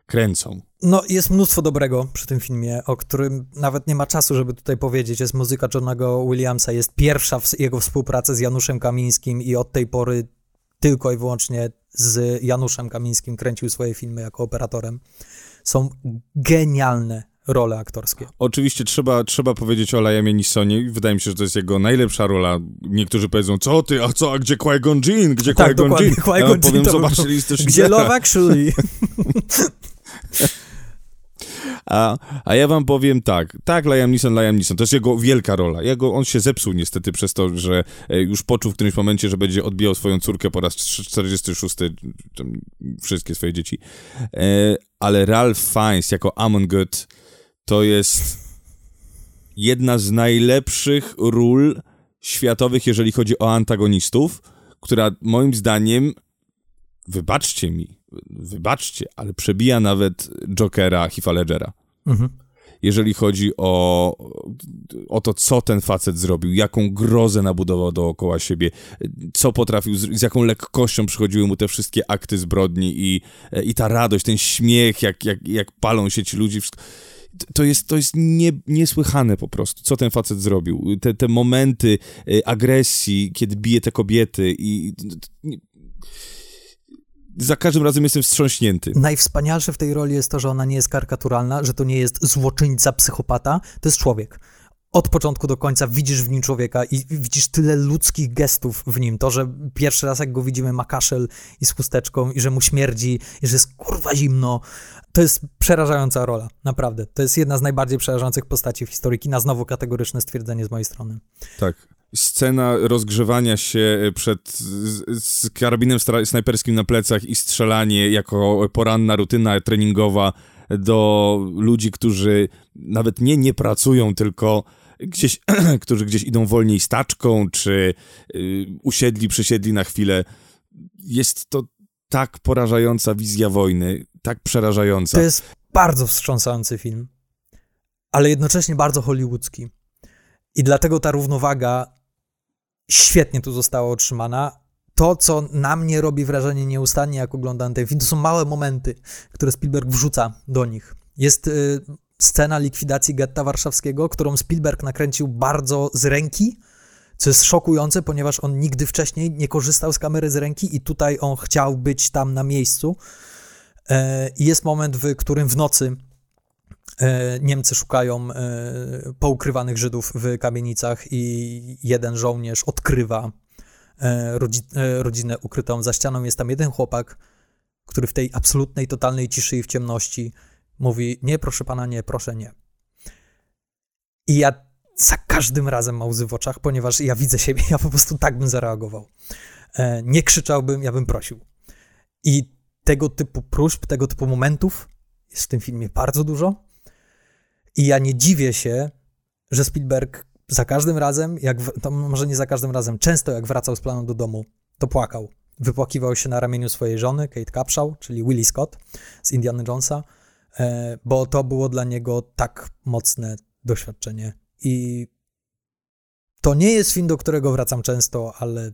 kręcą. No, jest mnóstwo dobrego przy tym filmie, o którym nawet nie ma czasu, żeby tutaj powiedzieć. Jest muzyka Johnego Williamsa, jest pierwsza w jego współpraca z Januszem Kamińskim i od tej pory tylko i wyłącznie z Januszem Kamińskim kręcił swoje filmy jako operatorem. Są genialne role aktorskie. Oczywiście trzeba, trzeba powiedzieć o Liamie Neesonie. Wydaje mi się, że to jest jego najlepsza rola. Niektórzy powiedzą, co ty, a co, a gdzie Qui-Gon Jinn? Gdzie Tak, Qui-Gon Jinn? Ja powiem, zobaczcie Gdzie. Love Actually? A, a ja wam powiem tak, tak, Liam Neeson, Liam Neeson, to jest jego wielka rola. Jego, on się zepsuł niestety przez to, że e, już poczuł w którymś momencie, że będzie odbijał swoją córkę po raz 46, tam, wszystkie swoje dzieci. E, ale Ralph Fiennes jako Amon Good to jest jedna z najlepszych ról światowych, jeżeli chodzi o antagonistów, która moim zdaniem, wybaczcie mi, wybaczcie, ale przebija nawet Jokera Heath'a Ledgera. Mhm. Jeżeli chodzi o, o to, co ten facet zrobił, jaką grozę nabudował dookoła siebie, co potrafił, z, z jaką lekkością przychodziły mu te wszystkie akty zbrodni i, i ta radość, ten śmiech, jak, jak, jak palą się ci ludzie, wszystko. To jest, to jest nie, niesłychane po prostu, co ten facet zrobił. Te, te momenty y, agresji, kiedy bije te kobiety i... Za każdym razem jestem wstrząśnięty. Najwspanialsze w tej roli jest to, że ona nie jest karykaturalna, że to nie jest złoczyńca, psychopata, to jest człowiek. Od początku do końca widzisz w nim człowieka i widzisz tyle ludzkich gestów w nim. To, że pierwszy raz jak go widzimy ma kaszel i z chusteczką i że mu śmierdzi i że jest kurwa zimno. To jest przerażająca rola, naprawdę. To jest jedna z najbardziej przerażających postaci w historii kina. Znowu kategoryczne stwierdzenie z mojej strony. Tak. Scena rozgrzewania się przed z, z karabinem snajperskim na plecach i strzelanie jako poranna rutyna treningowa do ludzi, którzy nawet nie nie pracują, tylko gdzieś, którzy gdzieś idą wolniej staczką, czy y, usiedli, przysiedli na chwilę. Jest to tak porażająca wizja wojny, tak przerażająca. To jest bardzo wstrząsający film, ale jednocześnie bardzo hollywoodzki. I dlatego ta równowaga świetnie tu została utrzymana. To, co na mnie robi wrażenie nieustannie, jak oglądam ten film, to są małe momenty, które Spielberg wrzuca do nich. Jest y, scena likwidacji getta warszawskiego, którą Spielberg nakręcił bardzo z ręki, co jest szokujące, ponieważ on nigdy wcześniej nie korzystał z kamery z ręki i tutaj on chciał być tam na miejscu. I jest moment, w którym w nocy Niemcy szukają e, poukrywanych Żydów w kamienicach i jeden żołnierz odkrywa e, rodzi, e, rodzinę ukrytą za ścianą. Jest tam jeden chłopak, który w tej absolutnej, totalnej ciszy i w ciemności mówi: Nie, proszę pana, nie, proszę, nie. I ja za każdym razem mam łzy w oczach, ponieważ ja widzę siebie, ja po prostu tak bym zareagował. E, Nie krzyczałbym, ja bym prosił. I tego typu próśb, tego typu momentów jest w tym filmie bardzo dużo. I ja nie dziwię się, że Spielberg za każdym razem, jak w, to może nie za każdym razem, często jak wracał z planu do domu, to płakał. Wypłakiwał się na ramieniu swojej żony, Kate Capshaw, czyli Willie Scott z Indiana Jonesa, e, bo to było dla niego tak mocne doświadczenie. I to nie jest film, do którego wracam często, ale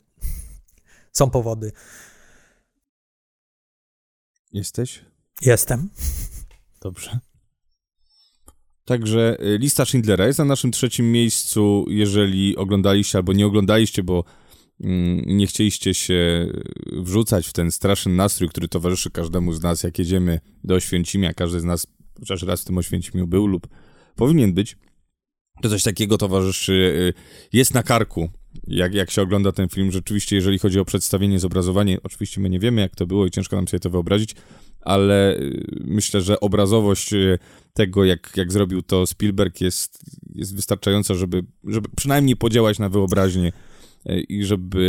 są powody. Jesteś? Jestem. Dobrze. Także y, lista Schindlera jest na naszym trzecim miejscu, jeżeli oglądaliście albo nie oglądaliście, bo mm, nie chcieliście się wrzucać w ten straszny nastrój, który towarzyszy każdemu z nas, jak jedziemy do Oświęcimia. Każdy z nas chociaż raz w tym Oświęcimiu był lub powinien być. To coś takiego towarzyszy, y, jest na karku, jak, jak się ogląda ten film. Rzeczywiście, jeżeli chodzi o przedstawienie, zobrazowanie, oczywiście my nie wiemy, jak to było i ciężko nam sobie to wyobrazić, ale y, myślę, że obrazowość y, tego, jak, jak zrobił to Spielberg, jest, jest wystarczająca, żeby, żeby przynajmniej podziałać na wyobraźnię y, i żeby.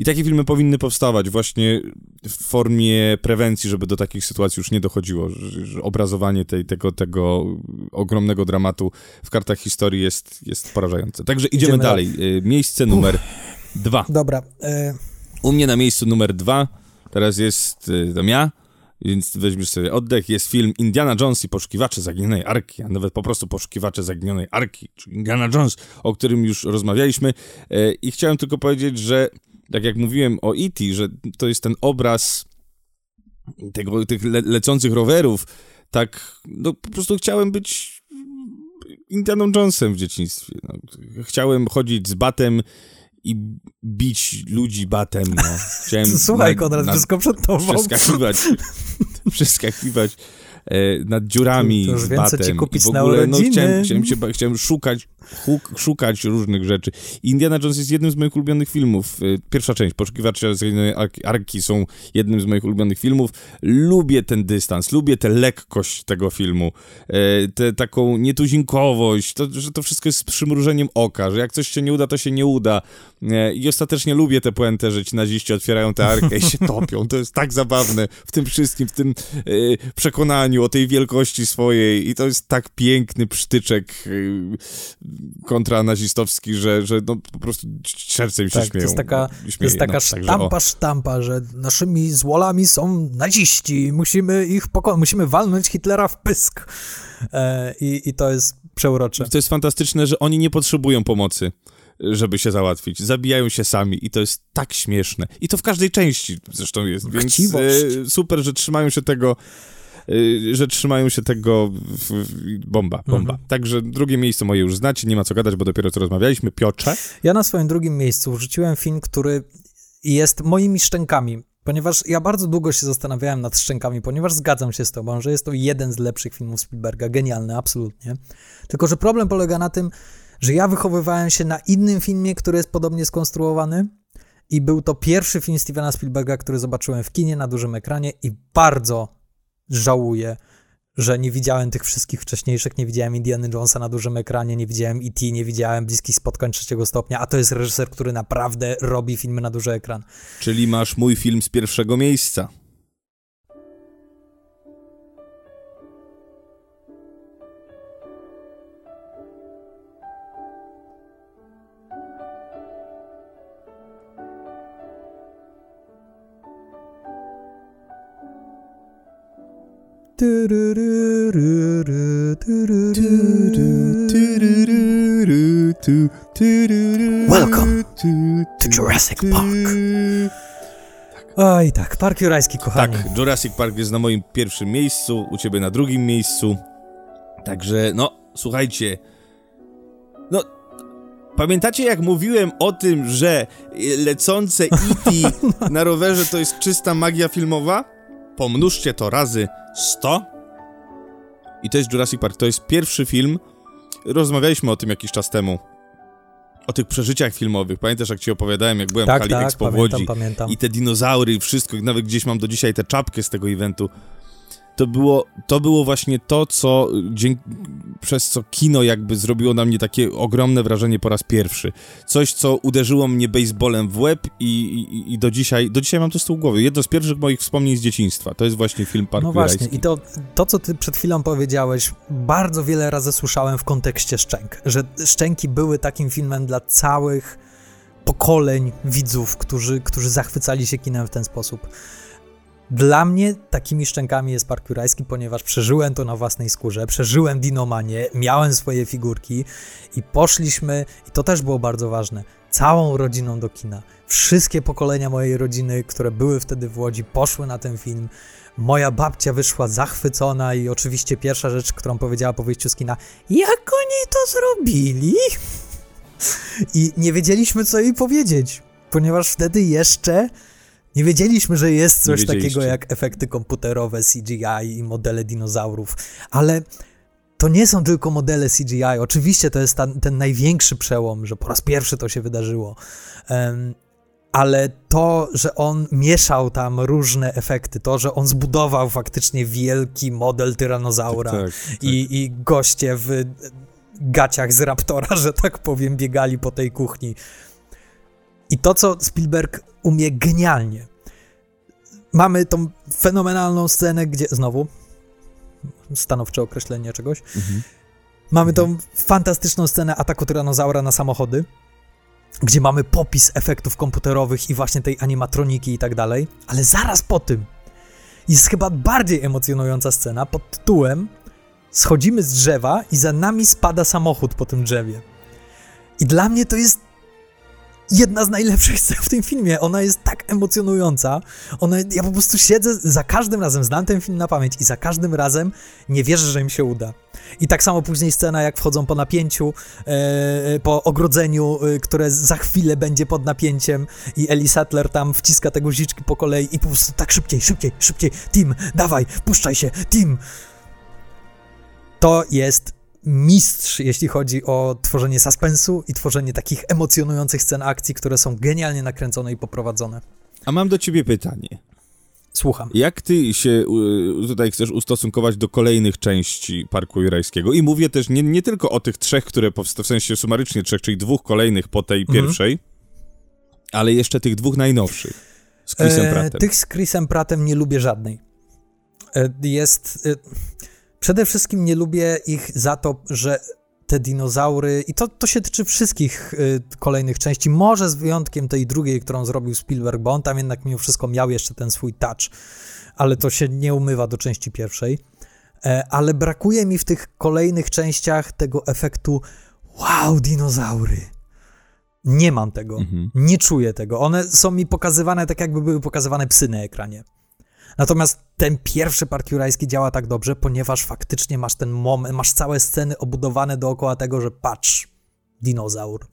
I takie filmy powinny powstawać właśnie w formie prewencji, żeby do takich sytuacji już nie dochodziło. Że, obrazowanie tej, tego, tego ogromnego dramatu w kartach historii jest, jest porażające. Także idziemy, Idziemy dalej. Y, Miejsce numer dwa. Dobra. E, U mnie na miejscu numer dwa teraz jest y, tam ja, więc weźmiesz sobie oddech. Jest film Indiana Jones i Poszukiwacze Zaginionej Arki, a nawet po prostu Poszukiwacze Zaginionej Arki, czyli Indiana Jones, o którym już rozmawialiśmy. E, I chciałem tylko powiedzieć, że tak jak mówiłem o E.T., że to jest ten obraz tego, tych le lecących rowerów, tak, no po prostu chciałem być Indianą Jonesem w dzieciństwie. No. Chciałem chodzić z batem i bić ludzi batem, no. Chciałem słuchaj, Konrad, na- wszystko przed tobą. przeskakiwać, przeskakiwać nad dziurami To już z co ci batem. kupić I w ogóle, no, chciałem, chciałem, się, chciałem szukać, huk, szukać różnych rzeczy. Indiana Jones jest jednym z moich ulubionych filmów. E, Pierwsza część, Poszukiwacze Zaginionej Arki, są jednym z moich ulubionych filmów. Lubię ten dystans, lubię tę lekkość tego filmu, e, tę taką nietuzinkowość, to, że to wszystko jest z przymrużeniem oka, że jak coś się nie uda, to się nie uda. E, I ostatecznie lubię tę puentę, że ci naziści otwierają tę arkę i się topią. To jest tak zabawne w tym wszystkim, w tym e, o tej wielkości swojej i to jest tak piękny przytyczek e, kontranazistowski, że, że no po prostu serce mi się Tak, to śmieją. jest taka, śmieje. to jest taka No, także o. sztampa, sztampa, że naszymi złolami są naziści, musimy ich pokonać, musimy walnąć Hitlera w pysk. E, i, I to jest przeurocze. To jest fantastyczne, że oni nie potrzebują pomocy, żeby się załatwić. Zabijają się sami i to jest tak śmieszne. I to w każdej części zresztą jest, więc e, super, że trzymają się tego że trzymają się tego bomba, bomba. Mhm. Także drugie miejsce moje już znacie, nie ma co gadać, bo dopiero co rozmawialiśmy. Piotrze? Ja na swoim drugim miejscu wrzuciłem film, który jest moimi szczękami, ponieważ ja bardzo długo się zastanawiałem nad szczękami, ponieważ zgadzam się z tobą, że jest to jeden z lepszych filmów Spielberga, genialny, absolutnie. Tylko, że problem polega na tym, że ja wychowywałem się na innym filmie, który jest podobnie skonstruowany i był to pierwszy film Stevena Spielberga, który zobaczyłem w kinie na dużym ekranie i bardzo żałuję, że nie widziałem tych wszystkich wcześniejszych, nie widziałem Indiana Jonesa na dużym ekranie, nie widziałem E.T., nie widziałem Bliskich Spotkań trzeciego stopnia, a to jest reżyser, który naprawdę robi filmy na duży ekran. Czyli masz mój film z pierwszego miejsca. Welcome to Jurassic Park. Oj tak, Park Jurajski, kochani. Tak, Jurassic Park jest na moim pierwszym miejscu, u ciebie na drugim miejscu. Także, no, słuchajcie. No, pamiętacie jak mówiłem o tym, że lecące E.T. na rowerze to jest czysta magia filmowa? Pomnóżcie to razy 100. I to jest Jurassic Park. To jest pierwszy film. Rozmawialiśmy o tym jakiś czas temu. O tych przeżyciach filmowych. Pamiętasz, jak ci opowiadałem, jak byłem w tak, Hali tak, Expo w pamiętam, Łodzi? pamiętam. I te dinozaury i wszystko, i nawet gdzieś mam do dzisiaj tę czapkę z tego eventu. To było, to było właśnie to, co dzięki, przez co kino jakby zrobiło na mnie takie ogromne wrażenie po raz pierwszy. Coś, co uderzyło mnie baseballem w łeb i, i, i do dzisiaj, do dzisiaj mam to z tyłu głowy. Jedno z pierwszych moich wspomnień z dzieciństwa. To jest właśnie film Park No właśnie, i to, to, co ty przed chwilą powiedziałeś, bardzo wiele razy słyszałem w kontekście Szczęk, że Szczęki były takim filmem dla całych pokoleń widzów, którzy, którzy zachwycali się kinem w ten sposób. Dla mnie takimi szczękami jest Park Jurajski, ponieważ przeżyłem to na własnej skórze, przeżyłem dinomanię, miałem swoje figurki i poszliśmy, i to też było bardzo ważne, całą rodziną do kina. Wszystkie pokolenia mojej rodziny, które były wtedy w Łodzi, poszły na ten film. Moja babcia wyszła zachwycona i oczywiście pierwsza rzecz, którą powiedziała po wyjściu z kina, jak oni to zrobili? I nie wiedzieliśmy, co jej powiedzieć, ponieważ wtedy jeszcze nie wiedzieliśmy, że jest coś takiego jak efekty komputerowe, CGI i modele dinozaurów, ale to nie są tylko modele CGI. Oczywiście to jest ta, ten największy przełom, że po raz pierwszy to się wydarzyło. Em, ale to, że on mieszał tam różne efekty, to, że on zbudował faktycznie wielki model tyranozaura Tak, tak. i, i goście w gaciach z Raptora, że tak powiem, biegali po tej kuchni. I to, co Spielberg umie genialnie. Mamy tą fenomenalną scenę, gdzie znowu stanowcze określenie czegoś. Mhm. Mamy tą fantastyczną scenę ataku tyranozaura na samochody, gdzie mamy popis efektów komputerowych i właśnie tej animatroniki i tak dalej, ale zaraz po tym jest chyba bardziej emocjonująca scena pod tytułem Schodzimy z drzewa i za nami spada samochód po tym drzewie. I dla mnie to jest jedna z najlepszych scen w tym filmie. Ona jest tak emocjonująca. Ona, ja po prostu siedzę za każdym razem, znam ten film na pamięć i za każdym razem nie wierzę, że im się uda. I tak samo później scena, jak wchodzą po napięciu, e, po ogrodzeniu, e, które za chwilę będzie pod napięciem i Ellie Sattler tam wciska te guziczki po kolei i po prostu tak szybciej, szybciej, szybciej, Tim, dawaj, puszczaj się, Tim. To jest mistrz, jeśli chodzi o tworzenie suspensu i tworzenie takich emocjonujących scen akcji, które są genialnie nakręcone i poprowadzone. A mam do ciebie pytanie. Słucham. Jak ty się y, tutaj chcesz ustosunkować do kolejnych części Parku Jurajskiego? I mówię też nie, nie tylko o tych trzech, które powstały, w sensie sumarycznie trzech, czyli dwóch kolejnych po tej Mhm. pierwszej, ale jeszcze tych dwóch najnowszych z Chrisem E, Prattem. Tych z Chrisem Prattem nie lubię żadnej. E, Jest. e, Przede wszystkim nie lubię ich za to, że te dinozaury, i to, to się tyczy wszystkich y, kolejnych części, może z wyjątkiem tej drugiej, którą zrobił Spielberg, bo on tam jednak mimo wszystko miał jeszcze ten swój touch, ale to się nie umywa do części pierwszej. E, ale brakuje mi w tych kolejnych częściach tego efektu wow, dinozaury. Nie mam tego. Mhm. Nie czuję tego. One są mi pokazywane tak, jakby były pokazywane psy na ekranie. Natomiast ten pierwszy Park Jurajski działa tak dobrze, ponieważ faktycznie masz ten moment, masz całe sceny obudowane dookoła tego, że patrz, dinozaur.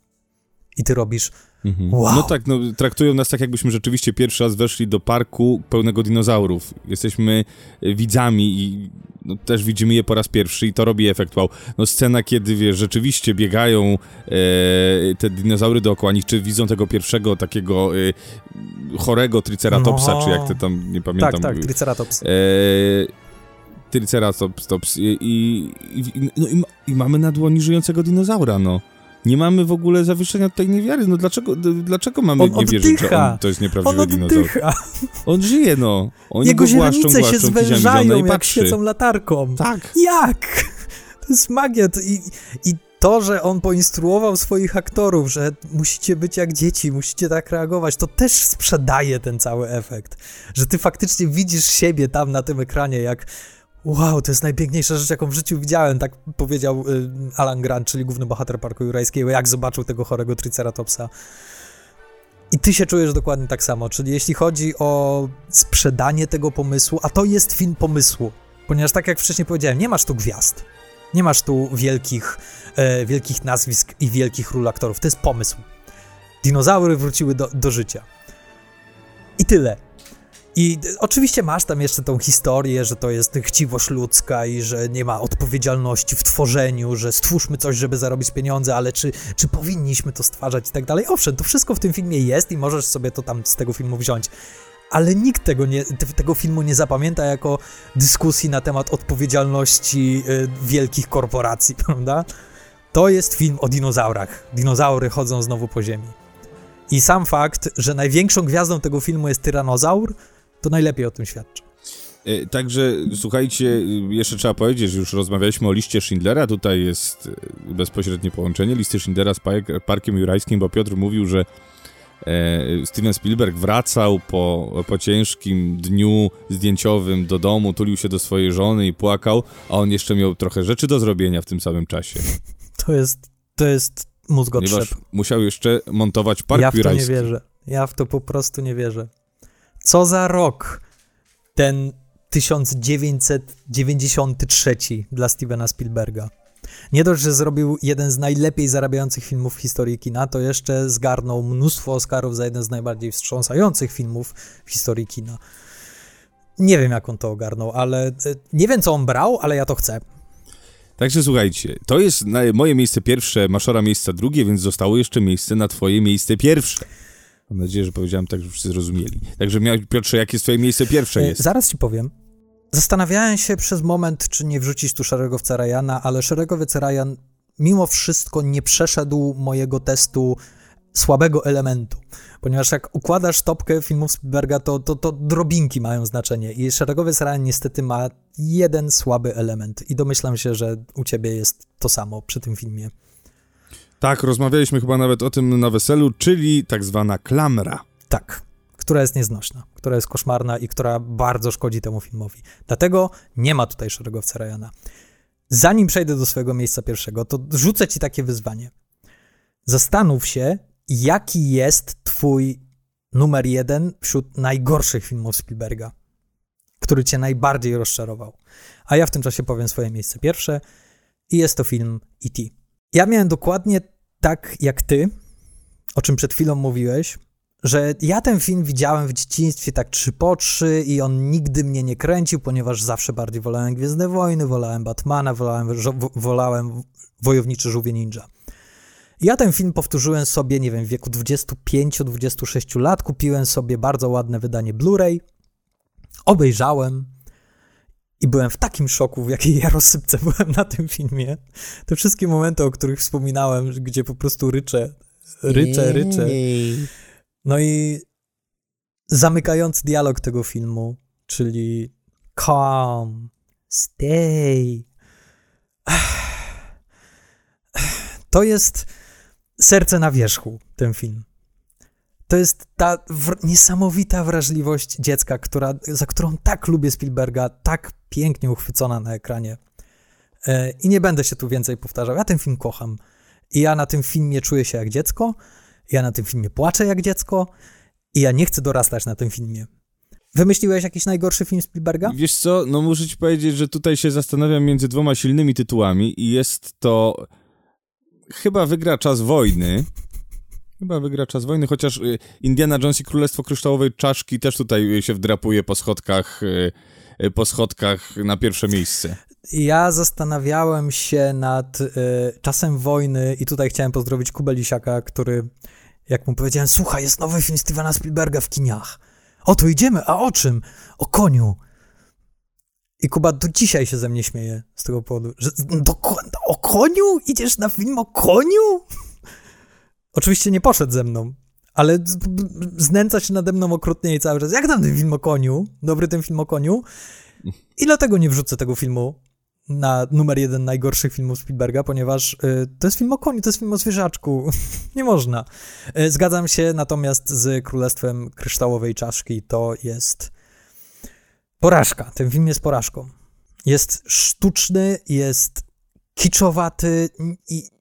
I ty robisz, Mhm. Wow. No tak, no, traktują nas tak, jakbyśmy rzeczywiście pierwszy raz weszli do parku pełnego dinozaurów. Jesteśmy e, widzami i no, też widzimy je po raz pierwszy i to robi efekt wow. No scena, kiedy, wiesz, rzeczywiście biegają e, te dinozaury dookoła nich, czy widzą tego pierwszego takiego e, chorego triceratopsa, No. czy jak to tam, nie pamiętam. tak, tak, Triceratops. E, Triceratops tops, i, i, i, no, i, i mamy na dłoni żyjącego dinozaura, no. Nie mamy w ogóle zawieszenia tutaj niewiary. No dlaczego, dlaczego mamy On nie wierzyć, że on to jest On nieprawdziwy dinozaur? oddycha. On żyje, no. Oni Jego go głaszczą, się zwężają, jak patrzy. świecą latarką. Tak. Jak? To jest magia. I, I to, że on poinstruował swoich aktorów, że musicie być jak dzieci, musicie tak reagować, to też sprzedaje ten cały efekt. Że ty faktycznie widzisz siebie tam na tym ekranie, jak wow, to jest najpiękniejsza rzecz, jaką w życiu widziałem, tak powiedział y, Alan Grant, czyli główny bohater Parku Jurajskiego, jak zobaczył tego chorego Triceratopsa. I ty się czujesz dokładnie tak samo, czyli jeśli chodzi o sprzedanie tego pomysłu, a to jest film pomysłu, ponieważ tak jak wcześniej powiedziałem, nie masz tu gwiazd, nie masz tu wielkich, e, wielkich nazwisk i wielkich ról aktorów, to jest pomysł. Dinozaury wróciły do, do życia. I tyle. I oczywiście masz tam jeszcze tą historię, że to jest chciwość ludzka i że nie ma odpowiedzialności w tworzeniu, że stwórzmy coś, żeby zarobić pieniądze, ale czy, czy powinniśmy to stwarzać i tak dalej. Owszem, to wszystko w tym filmie jest i możesz sobie to tam z tego filmu wziąć. Ale nikt tego, nie, te- tego filmu nie zapamięta jako dyskusji na temat odpowiedzialności y, wielkich korporacji, prawda? To jest film o dinozaurach. Dinozaury chodzą znowu po ziemi. I sam fakt, że największą gwiazdą tego filmu jest tyranozaur, to najlepiej o tym świadczy. E, Także słuchajcie, jeszcze trzeba powiedzieć, że już rozmawialiśmy o liście Schindlera, tutaj jest e, bezpośrednie połączenie listy Schindlera z Park, Parkiem Jurajskim, bo Piotr mówił, że e, Steven Spielberg wracał po, po ciężkim dniu zdjęciowym do domu, tulił się do swojej żony i płakał, a on jeszcze miał trochę rzeczy do zrobienia w tym samym czasie, To jest, to jest mózgotrzep. ponieważ musiał jeszcze montować Park Ja w to nie wierzę. Ja w to po prostu nie wierzę. Co za rok ten 1993 dla Stevena Spielberga. Nie dość, że zrobił jeden z najlepiej zarabiających filmów w historii kina, to jeszcze zgarnął mnóstwo Oscarów za jeden z najbardziej wstrząsających filmów w historii kina. Nie wiem, jak on to ogarnął, ale e, nie wiem, co on brał, ale ja to chcę. Także słuchajcie, to jest moje miejsce pierwsze, Maszora miejsce drugie, więc zostało jeszcze miejsce na twoje miejsce pierwsze. Mam nadzieję, że powiedziałem tak, że wszyscy zrozumieli. Także Piotrze, jakie jest twoje miejsce pierwsze E, jest? Zaraz ci powiem. Zastanawiałem się przez moment, czy nie wrzucić tu szeregowca Ryana, ale szeregowiec Ryan mimo wszystko nie przeszedł mojego testu słabego elementu. Ponieważ jak układasz topkę filmów Spielberga, to, to, to drobinki mają znaczenie. I szeregowiec Ryan niestety ma jeden słaby element. I domyślam się, że u ciebie jest to samo przy tym filmie. Tak, rozmawialiśmy chyba nawet o tym na weselu, czyli tak zwana klamra. Tak, która jest nieznośna, która jest koszmarna i która bardzo szkodzi temu filmowi. Dlatego nie ma tutaj szeregowca Ryana. Zanim przejdę do swojego miejsca pierwszego, to rzucę ci takie wyzwanie. Zastanów się, jaki jest twój numer jeden wśród najgorszych filmów Spielberga, który cię najbardziej rozczarował. A ja w tym czasie powiem swoje miejsce pierwsze i jest to film E.T. Ja miałem dokładnie tak jak ty, o czym przed chwilą mówiłeś, że ja ten film widziałem w dzieciństwie tak trzy po trzy i on nigdy mnie nie kręcił, ponieważ zawsze bardziej wolałem Gwiezdne Wojny, wolałem Batmana, wolałem, wolałem Wojowniczy Żółwie Ninja. Ja ten film powtórzyłem sobie, nie wiem, w wieku 25-26 lat, kupiłem sobie bardzo ładne wydanie Blu-ray, obejrzałem i byłem w takim szoku, w jakiej ja rozsypce byłem na tym filmie. Te wszystkie momenty, o których wspominałem, gdzie po prostu ryczę, ryczę, ryczę. No i zamykający dialog tego filmu, czyli come, stay. To jest serce na wierzchu, ten film. To jest ta wr- niesamowita wrażliwość dziecka, która, za którą tak lubię Spielberga, tak pięknie uchwycona na ekranie. E, I nie będę się tu więcej powtarzał. Ja ten film kocham. I ja na tym filmie czuję się jak dziecko. Ja na tym filmie płaczę jak dziecko. I ja nie chcę dorastać na tym filmie. Wymyśliłeś jakiś najgorszy film Spielberga? Wiesz co, no muszę ci powiedzieć, że tutaj się zastanawiam między dwoma silnymi tytułami i jest to... Chyba wygra Czas Wojny. Chyba wygra Czas Wojny, chociaż y, Indiana Jones i Królestwo Kryształowej Czaszki też tutaj y, się wdrapuje po schodkach, y, po schodkach na pierwsze miejsce. Ja zastanawiałem się nad y, czasem wojny i tutaj chciałem pozdrowić Kubę Lisiaka, który, jak mu powiedziałem, słuchaj, jest nowy film Stevena Spielberga w kiniach. O, to idziemy, a o czym? O koniu. I Kuba do dzisiaj się ze mnie śmieje z tego powodu, że do, o koniu? Idziesz na film o koniu? Oczywiście nie poszedł ze mną, ale znęca się nade mną okrutnie i cały czas. Jak tam ten film o koniu? Dobry ten film o koniu? I dlatego nie wrzucę tego filmu na numer jeden najgorszych filmów Spielberga, ponieważ y, to jest film o koniu, to jest film o zwierzaczku. nie można. Y, zgadzam się natomiast z Królestwem Kryształowej Czaszki. To jest porażka. Ten film jest porażką. Jest sztuczny, jest kiczowaty i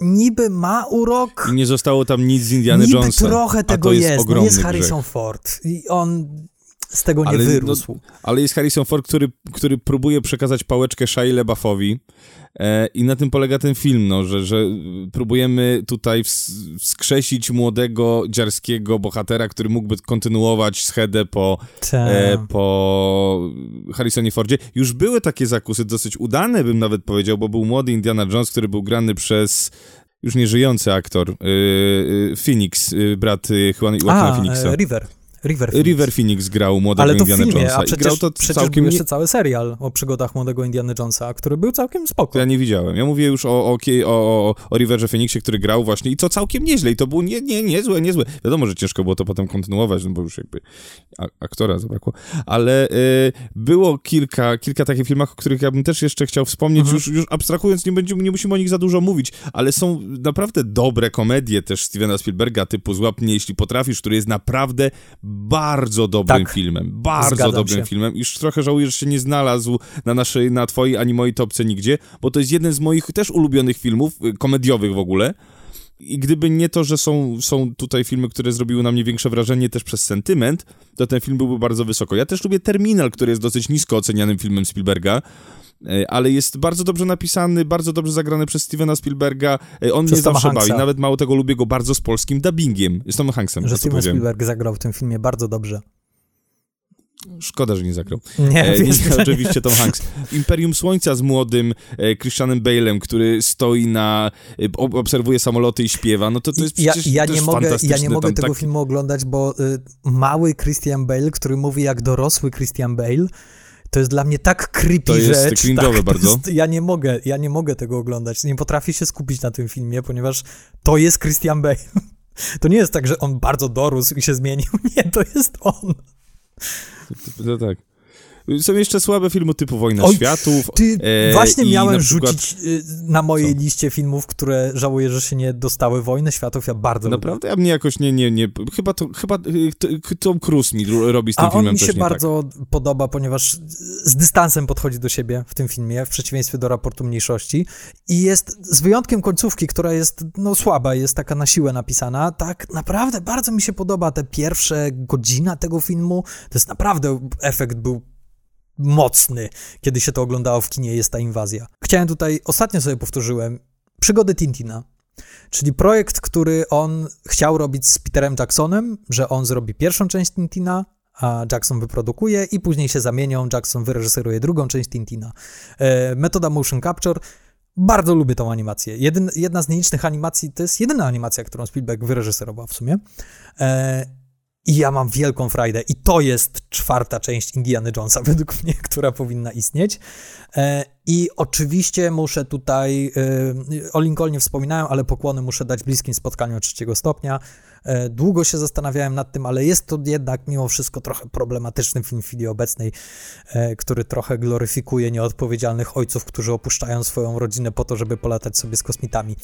niby ma urok. I nie zostało tam nic z Indiana niby Jonesa. trochę tego jest, jest. No jest grzech. Harrison Ford i on z tego nie Ale, no, wyrósł. Ale jest Harrison Ford, który, który próbuje przekazać pałeczkę Shia LaBeoufowi e, i na tym polega ten film, no, że, że próbujemy tutaj ws wskrzesić młodego, dziarskiego bohatera, który mógłby kontynuować schedę po, e, po Harrisonie Fordzie. Już były takie zakusy, dosyć udane bym nawet powiedział, bo był młody Indiana Jones, który był grany przez już nieżyjący aktor, y, y, Phoenix, y, brat y, Juan- Joaquina A, Phoenixa. e, River. River Phoenix. River Phoenix grał młodego Ale to Indiana filmie, Jonesa a i grał to przecież całkiem... był jeszcze cały serial o przygodach młodego Indiana Jonesa, który był całkiem spoko. ja nie widziałem. Ja mówię już o, o, o, o, Riverze Phoenixie, który grał właśnie i to całkiem nieźle i to było nie, nie, niezłe, niezłe. Wiadomo, że ciężko było to potem kontynuować, no bo już jakby aktora zabrakło, ale y, było kilka, kilka takich filmach, o których ja bym też jeszcze chciał wspomnieć, Mhm. już, już abstrahując, nie, będziemy, nie musimy o nich za dużo mówić, ale są naprawdę dobre komedie też Stevena Spielberga, typu Złap mnie, jeśli potrafisz, który jest naprawdę bardzo dobrym Tak. filmem, bardzo dobrym się. filmem. Już trochę żałuję, że się nie znalazł na naszej, na twojej ani mojej topce nigdzie, bo to jest jeden z moich też ulubionych filmów, y, komediowych w ogóle. I gdyby nie to, że są, są tutaj filmy, które zrobiły na mnie większe wrażenie też przez sentyment, to ten film byłby bardzo wysoko. Ja też lubię Terminal, który jest dosyć nisko ocenianym filmem Spielberga, ale jest bardzo dobrze napisany, bardzo dobrze zagrany przez Stevena Spielberga. E, On Przez mnie Toma zawsze Hanksa. bawi, nawet mało tego lubię go bardzo z polskim dubbingiem. Z Tomem Hanksem, Że co Steven. Spielberg zagrał w tym filmie bardzo dobrze. Szkoda, że nie zagrał. Nie, E, wiesz, nie, oczywiście Tom Hanks. Imperium Słońca z młodym e, Christianem Bale'em, który stoi na... E, ob- obserwuje samoloty i śpiewa, no to to jest ja, przecież ja, też nie mogę, ja nie mogę Tam tego tak- filmu oglądać, bo y, mały Christian Bale, który mówi jak dorosły Christian Bale, to jest dla mnie tak creepy To jest rzecz. tak, bardzo. Jest, ja nie mogę, ja nie mogę tego oglądać. Nie potrafię się skupić na tym filmie, ponieważ to jest Christian Bale. To nie jest tak, że on bardzo dorósł i się zmienił. Nie, to jest on. No tak. Są jeszcze słabe filmy typu Wojna Oj, Światów. Ty e, właśnie miałem na przykład- rzucić y, na mojej Co? liście filmów, które żałuję, że się nie dostały. Wojny Światów ja bardzo lubię. Naprawdę? A mnie jakoś nie, nie, nie... Chyba to, chyba y, Tom Cruise mi ro- robi z tym A on filmem mi coś się tak. bardzo podoba, ponieważ z dystansem podchodzi do siebie w tym filmie, w przeciwieństwie do raportu mniejszości. I jest z wyjątkiem końcówki, która jest no słaba, jest taka na siłę napisana. Tak naprawdę bardzo mi się podoba te pierwsze godzina tego filmu. To jest naprawdę efekt był mocny, kiedy się to oglądało w kinie Jest ta inwazja. Chciałem tutaj, ostatnio sobie powtórzyłem, przygody Tintina. Czyli projekt, który on chciał robić z Peterem Jacksonem, że on zrobi pierwszą część Tintina, a Jackson wyprodukuje i później się zamienią, Jackson wyreżyseruje drugą część Tintina. E, metoda motion capture, bardzo lubię tą animację. Jedyn, jedna z nielicznych animacji, to jest jedyna animacja, którą Spielberg wyreżyserował w sumie. E, I ja mam wielką frajdę. I to jest czwarta część Indiana Jonesa, według mnie, która powinna istnieć. E, I oczywiście muszę tutaj, e, o Lincolnie wspominałem, ale pokłony muszę dać bliskim spotkaniu trzeciego stopnia. E, Długo się zastanawiałem nad tym, ale jest to jednak mimo wszystko trochę problematyczny film w chwili obecnej, który trochę gloryfikuje nieodpowiedzialnych ojców, którzy opuszczają swoją rodzinę po to, żeby polatać sobie z kosmitami.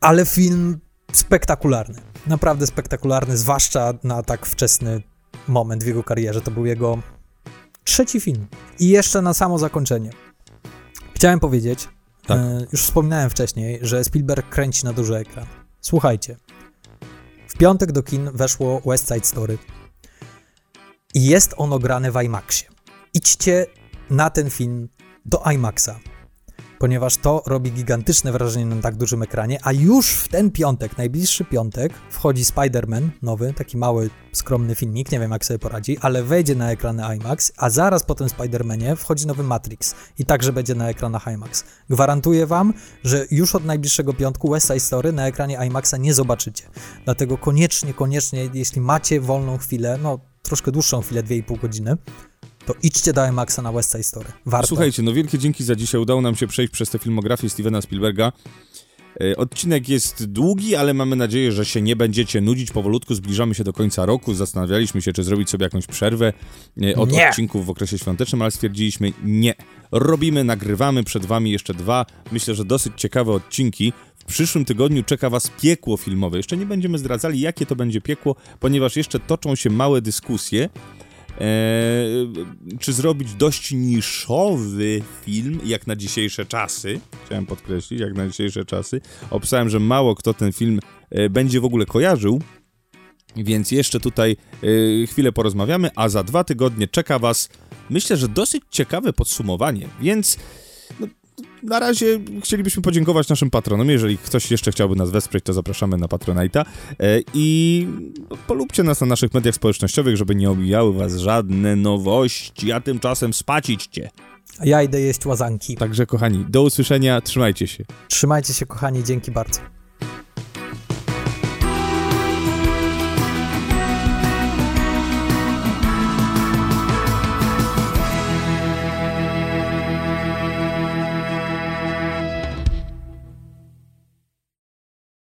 Ale film spektakularny, naprawdę spektakularny, zwłaszcza na tak wczesny moment w jego karierze. To był jego trzeci film. I jeszcze na samo zakończenie. Chciałem powiedzieć, Tak. e, już wspominałem wcześniej, że Spielberg kręci na duży ekran. Słuchajcie, w piątek do kin weszło West Side Story i jest ono grane w IMAXie. Idźcie na ten film do IMAXa, ponieważ to robi gigantyczne wrażenie na tak dużym ekranie, a już w ten piątek, najbliższy piątek, wchodzi Spider-Man nowy, taki mały, skromny filmik, nie wiem jak sobie poradzi, ale wejdzie na ekrany IMAX, a zaraz po tym Spider-Manie wchodzi nowy Matrix i także będzie na ekranach IMAX. Gwarantuję wam, że już od najbliższego piątku West Side Story na ekranie IMAXa nie zobaczycie. Dlatego koniecznie, koniecznie, jeśli macie wolną chwilę, no troszkę dłuższą chwilę, 2,5 godziny, to idźcie do IMAXa na West Side Story. Warto. Słuchajcie, no wielkie dzięki za dzisiaj. Udało nam się przejść przez tę filmografię Stevena Spielberga. E, Odcinek jest długi, ale mamy nadzieję, że się nie będziecie nudzić. Powolutku zbliżamy się do końca roku. Zastanawialiśmy się, czy zrobić sobie jakąś przerwę e, od Nie. odcinków w okresie świątecznym, ale stwierdziliśmy nie. Robimy, nagrywamy przed wami jeszcze dwa, myślę, że dosyć ciekawe odcinki. W przyszłym tygodniu czeka was piekło filmowe. Jeszcze nie będziemy zdradzali, jakie to będzie piekło, ponieważ jeszcze toczą się małe dyskusje. E, czy zrobić dość niszowy film, jak na dzisiejsze czasy. Chciałem podkreślić, jak na dzisiejsze czasy. Opisałem, że mało kto ten film e, będzie w ogóle kojarzył. Więc jeszcze tutaj e, chwilę porozmawiamy, a za dwa tygodnie czeka Was, myślę, że dosyć ciekawe podsumowanie. Więc no, na razie chcielibyśmy podziękować naszym patronom. Jeżeli ktoś jeszcze chciałby nas wesprzeć, to zapraszamy na Patronite'a. E, I polubcie nas na naszych mediach społecznościowych, żeby nie omijały was żadne nowości, a tymczasem spacićcie. A ja idę jeść łazanki. Także kochani, do usłyszenia, trzymajcie się. Trzymajcie się, kochani, dzięki bardzo.